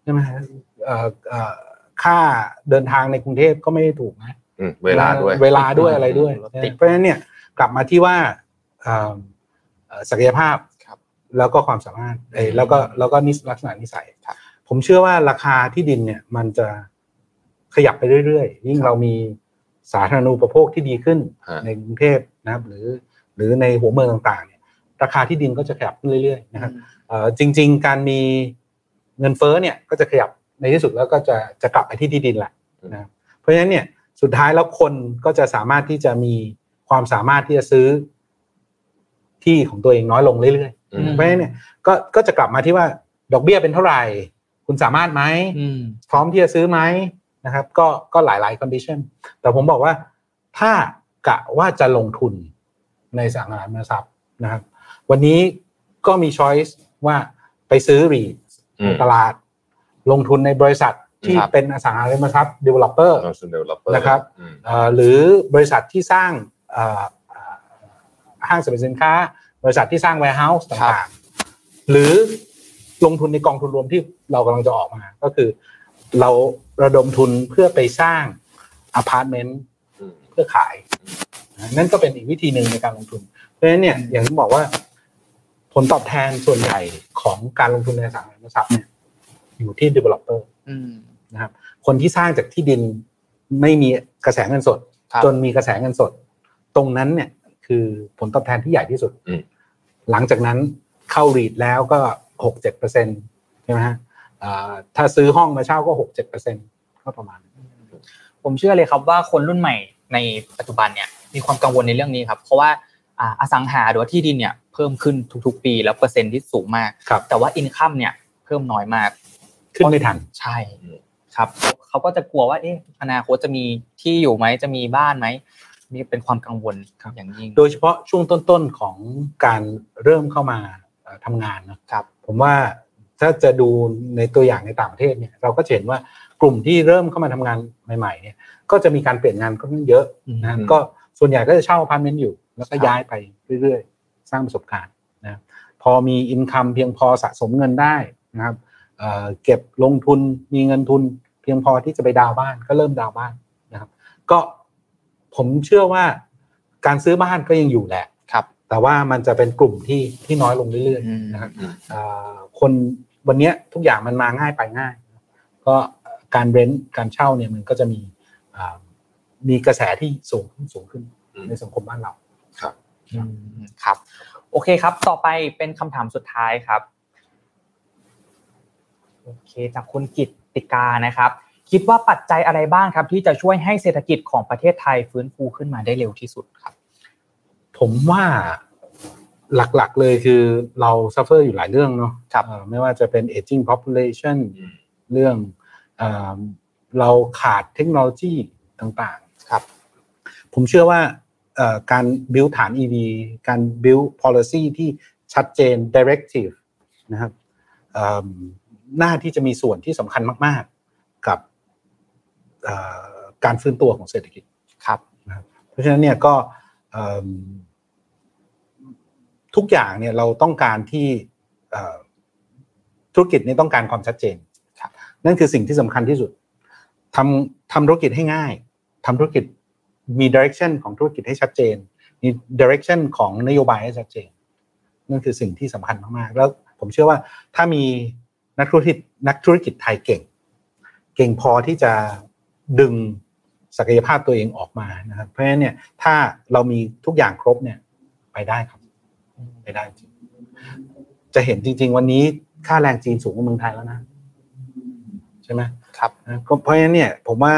ใช่ไหมฮะเอ่อเอ่อค่าเดินทางในกรุงเทพก็ไม่ได้ถูกนะอืมเวลาด้วย เวลาด้วยอะไรด้วยรถติดเพราะฉะนั้นเนี่ยกลับมาที่ว่าเอ่อเอ่อศักยภาพครับแล้วก็ความสามารถเอ้ยแล้วก็แล้วก็นิสลักษณะนิสัยครับผมเชื่อว่าราคาที่ดินเนี่ย มันจะขยับไปเรื่อยๆยิ่งเรามี สาธารณูปโภคที่ดีขึ้นฮะในกรุงเทพนะครับ หรือหรือในหัวเมืองต่างๆเนี่ยราคาที่ดินก็จะขยับขึ้นเรื่อยๆนะครับเอ่อจริง ๆ การมีเงินเฟ้อเนี่ยก็จะขยับในที่สุดแล้วก็จะจะกลับไปที่ที่ดินแหละนะครับเพราะฉะนั้นเนี่ยสุดท้ายแล้วคนก็จะสามารถที่จะมีความสามารถที่จะซื้อที่ของตัวเองน้อยลงเรื่อยอืมๆเพราะฉะนั้นเนี่ยก็ก็จะกลับมาที่ว่าดอกเบี้ยเป็นเท่าไหร่ คุณสามารถไหมอืมพร้อมที่จะซื้อไหม นะครับ ก็ก็หลายหลาย condition แต่ผมบอกว่าถ้ากะว่าจะลงทุนในสังหาริมทรัพย์นะครับ วันนี้ก็มี choice ว่าไปซื้อ REIT อืมในตลาด ลงทุนในบริษัทที่ครับเป็นอสังหาริมทรัพย์ developer ลงทุน developer นะครับอืมเอ่อหรือบริษัทที่สร้างเอ่อเอ่อห้างสรรพสินค้า บริษัทที่สร้าง warehouse ต่างๆ หรือลงทุนในกองทุนรวมที่เรากำลังจะออกมา ก็คือ เราระดมทุนเพื่อไปสร้างอพาร์ตเมนต์อืมเพื่อขายนะนั่นก็เป็นอีกวิธีหนึ่งในการลงทุน เพราะฉะนั้นเนี่ยอย่างที่บอกว่า ผลตอบแทนส่วนใหญ่ของการลงทุนในอสังหาริมทรัพย์เนี่ยอยู่ที่ developer อืมนะครับ คนที่สร้างจากที่ดินไม่มีกระแสเงินสดครับจนมีกระแสเงินสด ตรงนั้นเนี่ย คือผลตอบแทนที่ใหญ่ที่สุดอืมหลังจากนั้นเข้ารีดแล้วก็หกเจ็ดเปอร์เซ็นต์ใช่ไหมฮะอ่า ถ้าซื้อห้องมาเช่าก็หกเจ็ดเปอร์เซ็นต์ก็ประมาณนั้นผมเชื่อเลยครับว่าคนรุ่นใหม่ในปัจจุบันเนี่ยมีความกังวลในเรื่องนี้ครับ เพราะว่าอ่าอสังหาหรือว่าที่ดินเนี่ยเพิ่มขึ้นทุกๆ ปี แล้วเปอร์เซ็นต์ที่สูงมากครับแต่ว่าอินคัมเนี่ยเพิ่มน้อยมาก ขึ้นไม่ทันใช่ครับเขาก็จะกลัวว่าเอ๊ะอนาคตจะมีที่อยู่ไหมจะมีบ้านไหมนี่เป็นความกังวลครับอย่างยิ่งโดยเฉพาะช่วงต้นๆของการเริ่มเข้ามาเอ่อทำงานนะครับ ผมว่า ถ้าจะดูในตัวอย่างในต่างประเทศเนี่ยเราก็จะเห็นว่ากลุ่มที่เริ่มเข้ามาทำงานใหม่ ๆ เนี่ย ก็จะมีการเปลี่ยนงานค่อนข้างเยอะนะอืมก็ส่วนใหญ่ก็จะเช่าอพาร์ตเมนต์อยู่ แล้วก็ครับย้ายไปเรื่อยๆ สร้างประสบการณ์นะพอมี income เพียงพอสะสมเงินได้นะครับเอ่อเก็บลงทุนมีเงินทุน เพียงพอที่จะไปดาวน์บ้านก็เริ่มดาวน์บ้านนะครับ ก็ผมเชื่อว่าการซื้อบ้านก็ยังอยู่แหละครับ แต่ว่ามันจะเป็นกลุ่มที่ที่น้อยลงเรื่อยอืมๆนะครับอืมอ่าคน วันเนี้ยทุกอย่างมันมาง่ายไปง่าย ก็การเรนต์การเช่าเนี่ยมันก็จะมีอ่ามีกระแสที่สูงขึ้นสูงขึ้นอืมในสังคมบ้านเราครับอืมครับ โอเคครับ ต่อไปเป็นคำถามสุดท้ายครับโอเคจากคุณกิตติกานะครับ คิดว่าปัจจัยอะไรบ้างครับ ที่จะช่วยให้เศรษฐกิจของประเทศไทยฟื้นฟูขึ้นมาได้เร็วที่สุดครับ ผมว่า หลักๆเลยคือเรา suffer อยู่หลายเรื่องเนาะครับเอ่อไม่ว่าจะเป็น aging population อืมเรื่องเอ่อเราขาดเทคโนโลยีต่างๆครับ ผมเชื่อว่าเอ่อการ build ฐาน EV การ build policy ที่ชัดเจน directive นะครับเอิ่มน่าที่จะมีส่วนที่สำคัญมาก ๆ กับเอ่อการฟื้นตัวของเศรษฐกิจครับนะครับเพราะฉะนั้นเนี่ยก็เอิ่ม ทุกอย่างเนี่ยเราต้องการที่เอ่อธุรกิจเนี่ยต้องการความชัดเจนครับนั่นคือสิ่งที่สำคัญที่สุดทำทำธุรกิจให้ง่ายทำธุรกิจมี direction ของธุรกิจให้ชัดเจน มี direction ของนโยบายให้ชัดเจน นั่นคือสิ่งที่สำคัญมากๆ แล้วผมเชื่อว่าถ้ามีนักธุรกิจนักธุรกิจไทยเก่ง เก่งพอที่จะดึงศักยภาพตัวเองออกมานะครับ เพราะฉะนั้นเนี่ยถ้าเรามีทุกอย่างครบเนี่ยไปได้ครับ ไปได้จริง จะเห็นจริง ๆ วันนี้ค่าแรงจีนสูงกว่าเมืองไทยแล้วนะ ใช่ไหมครับนะก็เพราะฉะนั้นเนี่ย ผมว่า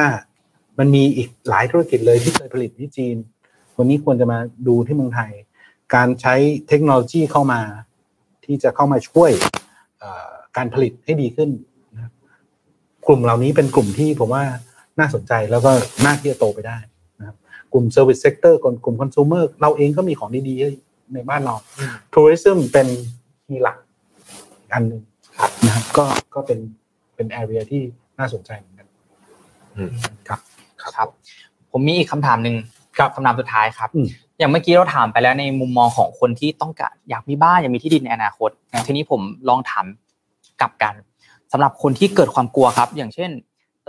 มันมีอีกหลายธุรกิจเลยที่เคยผลิตที่จีน วันนี้ควรจะมาดูที่เมืองไทย การใช้เทคโนโลยีเข้ามา ที่จะเข้ามาช่วยเอ่อการผลิตให้ดีขึ้นนะครับกลุ่มเหล่านี้เป็นกลุ่มที่ผมว่าน่าสนใจแล้วก็น่าที่จะโตไปได้นะครับกลุ่ม Service Sector กลุ่มกลุ่ม Consumer เราเองก็มีของดีๆ ในบ้านเรา Tourism เป็นที่หลักอันหนึ่งนะครับก็ก็เป็นเป็น area ที่น่าสนใจเหมือนกันอืมครับครับ ผมมีอีกคำถามหนึ่งครับคำถามสุดท้ายครับอืมอย่างเมื่อกี้เราถามไปแล้วในมุมมองของคนที่ต้องการอยากมีบ้านอยากมีที่ดินในอนาคตทีนี้ผมลองถามกลับกันสำหรับคนที่เกิดความกลัวครับ อย่างเช่น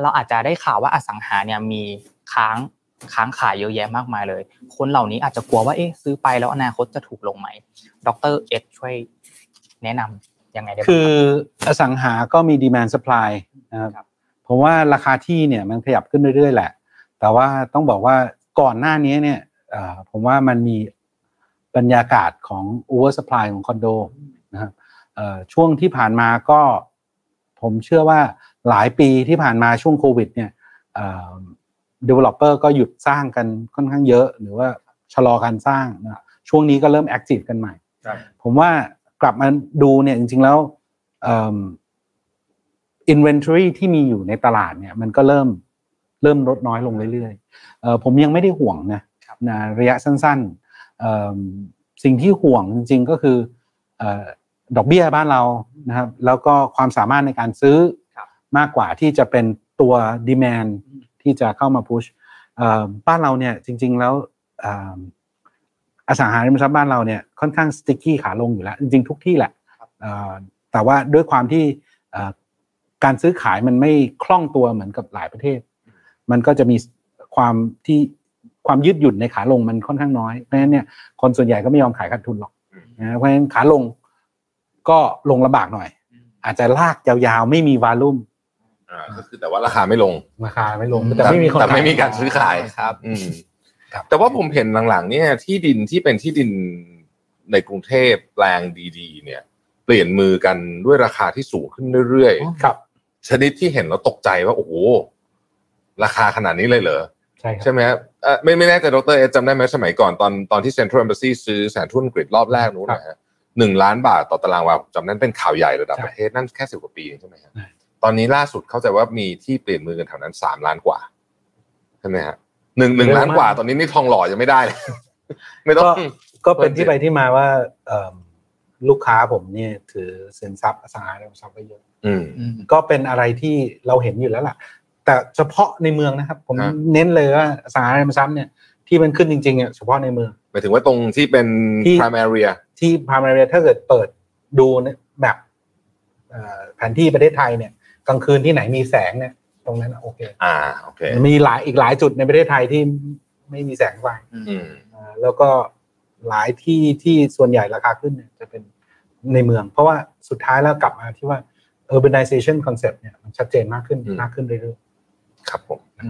เราอาจจะได้ข่าวว่าอสังหาเนี่ยมีค้าง ค้างขายเยอะแยะมากมายเลย คนเหล่านี้อาจจะกลัวว่าเอ๊ะซื้อไปแล้วอนาคตจะถูกลงไหม ดรเอ็ดช่วยแนะนำยังไงได้บ้างคือรับอสังหาก็มี demand supply นะครับครับผมว่าราคาที่เนี่ยมันขยับขึ้นเรื่อยๆแหละ แต่ว่าต้องบอกว่าก่อนหน้านี้เนี่ยเอ่อผมว่ามันมีบรรยากาศของ over supply ของคอนโดนะครับเอ่อช่วงที่ผ่านมาก็ผมเชื่อว่าหลายปีที่ผ่านมาช่วงโควิดเนี่ยเอ่อ developer ก็หยุดสร้างกันค่อนข้างเยอะ หรือว่าชะลอการสร้างนะช่วงนี้ก็เริ่ม active กันใหม่ครับผมว่ากลับมาดูเนี่ยจริง ๆ แล้วเอิ่ม inventory ที่มีอยู่ในตลาดเนี่ยมันก็เริ่มเริ่มลดน้อยลงเรื่อยๆเอ่อผมยังไม่ได้ห่วงนะนะระยะสั้นๆเอิ่มสิ่งที่ห่วงจริง ๆ ก็คือเอ่อดอกเบี้ยบ้านเรานะครับแล้วก็ความสามารถในการซื้อครับมากกว่าที่จะเป็นตัว demand ที่จะเข้ามา push เอ่อบ้านเราเนี่ยจริง ๆ แล้วเอิ่มอสังหาริมทรัพย์บ้านเราเนี่ยค่อนข้างสติ๊กกี้ขาลงอยู่แล้ว จริง ๆ ทุกที่แหละเอ่อแต่ว่าด้วยความที่เอ่อการซื้อขายมันไม่คล่องตัวเหมือนกับหลายประเทศ มันก็จะมีความที่ความยืดหยุ่นในขาลงมันค่อนข้างน้อย เพราะฉะนั้นเนี่ยคนส่วนใหญ่ก็ไม่ยอมขายขาดทุนหรอกนะเพราะฉะนั้นขาลงก็ลงลำบากหน่อย อาจจะลากยาวๆ ไม่มีวาลุ่ม อ่าก็คือแต่ว่าราคาไม่ลงราคาไม่ลงแต่ไม่มีคนแต่ไม่มีขยการซื้อขายครับ อืมครับแต่ว่าผมเห็นหลังๆ เนี่ย ที่ดินที่เป็นที่ดินในกรุงเทพแปลงดีๆ เนี่ย เปลี่ยนมือกันด้วยราคาที่สูงขึ้นเรื่อยครับๆชนิดที่เห็นแล้วตกใจว่าโอ้โหราคาขนาดนี้เลยเหรอใช่ครับใช่ไหมครับเอ่อไม่ไม่แน่ใจดรเอสจำได้ไหมสมัยก่อนตอนตอนที่เซ็นทรัล m b บ s ซีซื้อแสนทุนอังกฤษรอบแรกนู้นนะฮะหนึ่งล้านบาทต่อตารางวาผมจำนั้นเป็นข่าวใหญ่ระดับใช่ประเทศนั่นแค่สิบกว่าปีเองใช่ไหมครับใช่ ตอนนี้ล่าสุดเข้าใจว่ามีที่เปลี่ยนมือกันแถวนั้นสามล้านกว่าใช่ไหมฮะหนึ่งหนึ่งล้านกว่า ตอนนี้นี่ทองหล่อยังไม่ได้เลยไม่ต้องก็ก็เป็นที่เพิ่ไปมสิที่มาว่าเอิ่มลูกค้าผมเนี่ย ถือสินทรัพย์อสังหาริมทรัพย์ไว้เยอะอืมอืมก็เป็นอะไรที่เราเห็นอยู่แล้วล่ะ แต่เฉพาะในเมืองนะครับ ผมฮะเน้นเลยว่าอสังหาริมทรัพย์เนี่ยที่มันขึ้นจริงๆเนี่ยเฉพาะในเมืองหมายถึงว่าตรงที่เป็นที่ prime area ที่พามาเรียถ้าเกิดเปิดดูเนี่ยแบบเอ่อแผนที่ประเทศไทยเนี่ย กลางคืนที่ไหนมีแสงเนี่ย ตรงนั้นน่ะโอเค อ่าโอเค มีหลายอีกหลายจุดในประเทศไทยที่ไม่มีแสงไฟอืมอ่าแล้วก็หลายที่ที่ส่วนใหญ่ราคาขึ้นเนี่ยจะเป็นในเมือง เพราะว่าสุดท้ายแล้วกลับมาที่ว่า urbanization concept เนี่ยมันชัดเจนมากขึ้นอืมมากขึ้นเรื่อยครับผมอื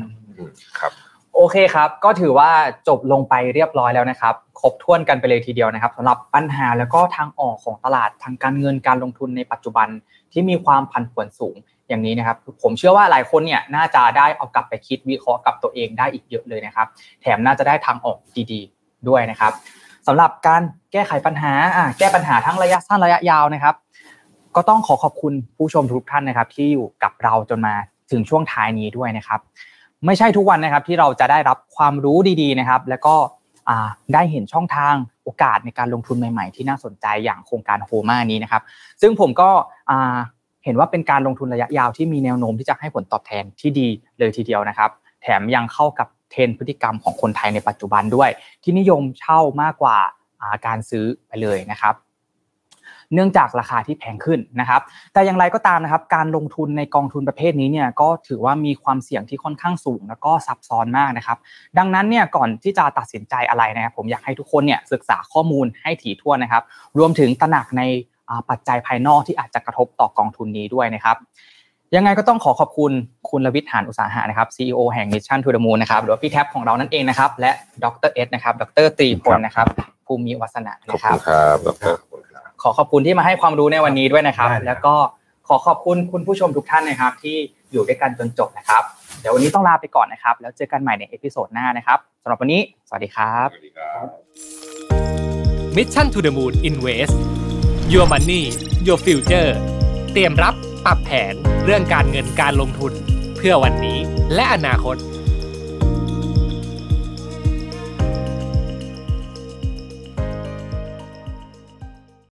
มครับ โอเคครับ ก็ถือว่าจบลงไปเรียบร้อยแล้วนะครับ ครบถ้วนกันไปเลยทีเดียวนะครับสำหรับปัญหาแล้วก็ทางออกของตลาดทางการเงินการลงทุนในปัจจุบันที่มีความผันผวนสูง อย่างนี้นะครับ ผมเชื่อว่าหลายคนเนี่ยน่าจะได้เอากลับไปคิดวิเคราะห์กับตัวเองได้อีกเยอะเลยนะครับ แถมน่าจะได้ทางออกดีๆ ด้วยนะครับสำหรับการแก้ไขปัญหาแก้ปัญหาทั้งระยะสั้นระยะยาวนะครับ ก็ต้องขอขอบคุณผู้ชมทุกท่านนะครับ ที่อยู่กับเราจนมาถึงช่วงท้ายนี้ด้วยนะครับ ไม่ใช่ทุกวันนะครับที่เราจะได้รับความรู้ดีๆนะครับ แล้วก็ได้เห็นช่องทางโอกาสในการลงทุนใหม่ ๆ ที่น่าสนใจอย่างโครงการโฮมานี้นะครับ ซึ่งผมก็ เห็นว่าเป็นการลงทุนระยะยาวที่มีแนวโน้มที่จะให้ผลตอบแทนที่ดีเลยทีเดียวนะครับ แถมยังเข้ากับเทรนพฤติกรรมของคนไทยในปัจจุบันด้วย ที่นิยมเช่ามากกว่าาการซื้อไปเลยนะครับ เนื่องจากราคาที่แพงขึ้นนะครับ แต่อย่างไรก็ตามนะครับ การลงทุนในกองทุนประเภทนี้เนี่ยก็ถือว่ามีความเสี่ยงที่ค่อนข้างสูง แล้วก็ซับซ้อนมากนะครับ ดังนั้นเนี่ยก่อนที่จะตัดสินใจอะไรนะครับ ผมอยากให้ทุกคนเนี่ยศึกษาข้อมูลให้ถี่ถ้วนนะครับ รวมถึงตระหนักใน ปัจจัยภายนอกที่อาจจะกระทบต่อกองทุนนี้ด้วยนะครับยังไงก็ต้องขอขอบคุณคุณลวิทย์หานอุตสาหะนะครับ CEO แห่ง Mission to the Moon นะครับหรือว่าพี่แท็บของเรานั่นเองนะครับ และดรเอกนะครับดรตรีพลนะครับภูมิวัฒนะขอบนะครับครับดรขอบคุณครับขอขอบคุณที่มาให้ความรู้ในวันนี้ด้วยนะครับได้ครับ แล้วก็ขอขอบคุณคุณผู้ชมทุกท่านนะครับ ที่อยู่ด้วยกันจนจบนะครับ เดี๋ยววันนี้ต้องลาไปก่อนนะครับ แล้วเจอกันใหม่ใน episode หน้านะครับสำหรับวันนี้ สวัสดีครับสวัสดีครับ Mission to the Moon Invest Your Money Your Future เตรียมรับปรับแผนเรื่องการเงินการลงทุนเพื่อวันนี้และอนาคต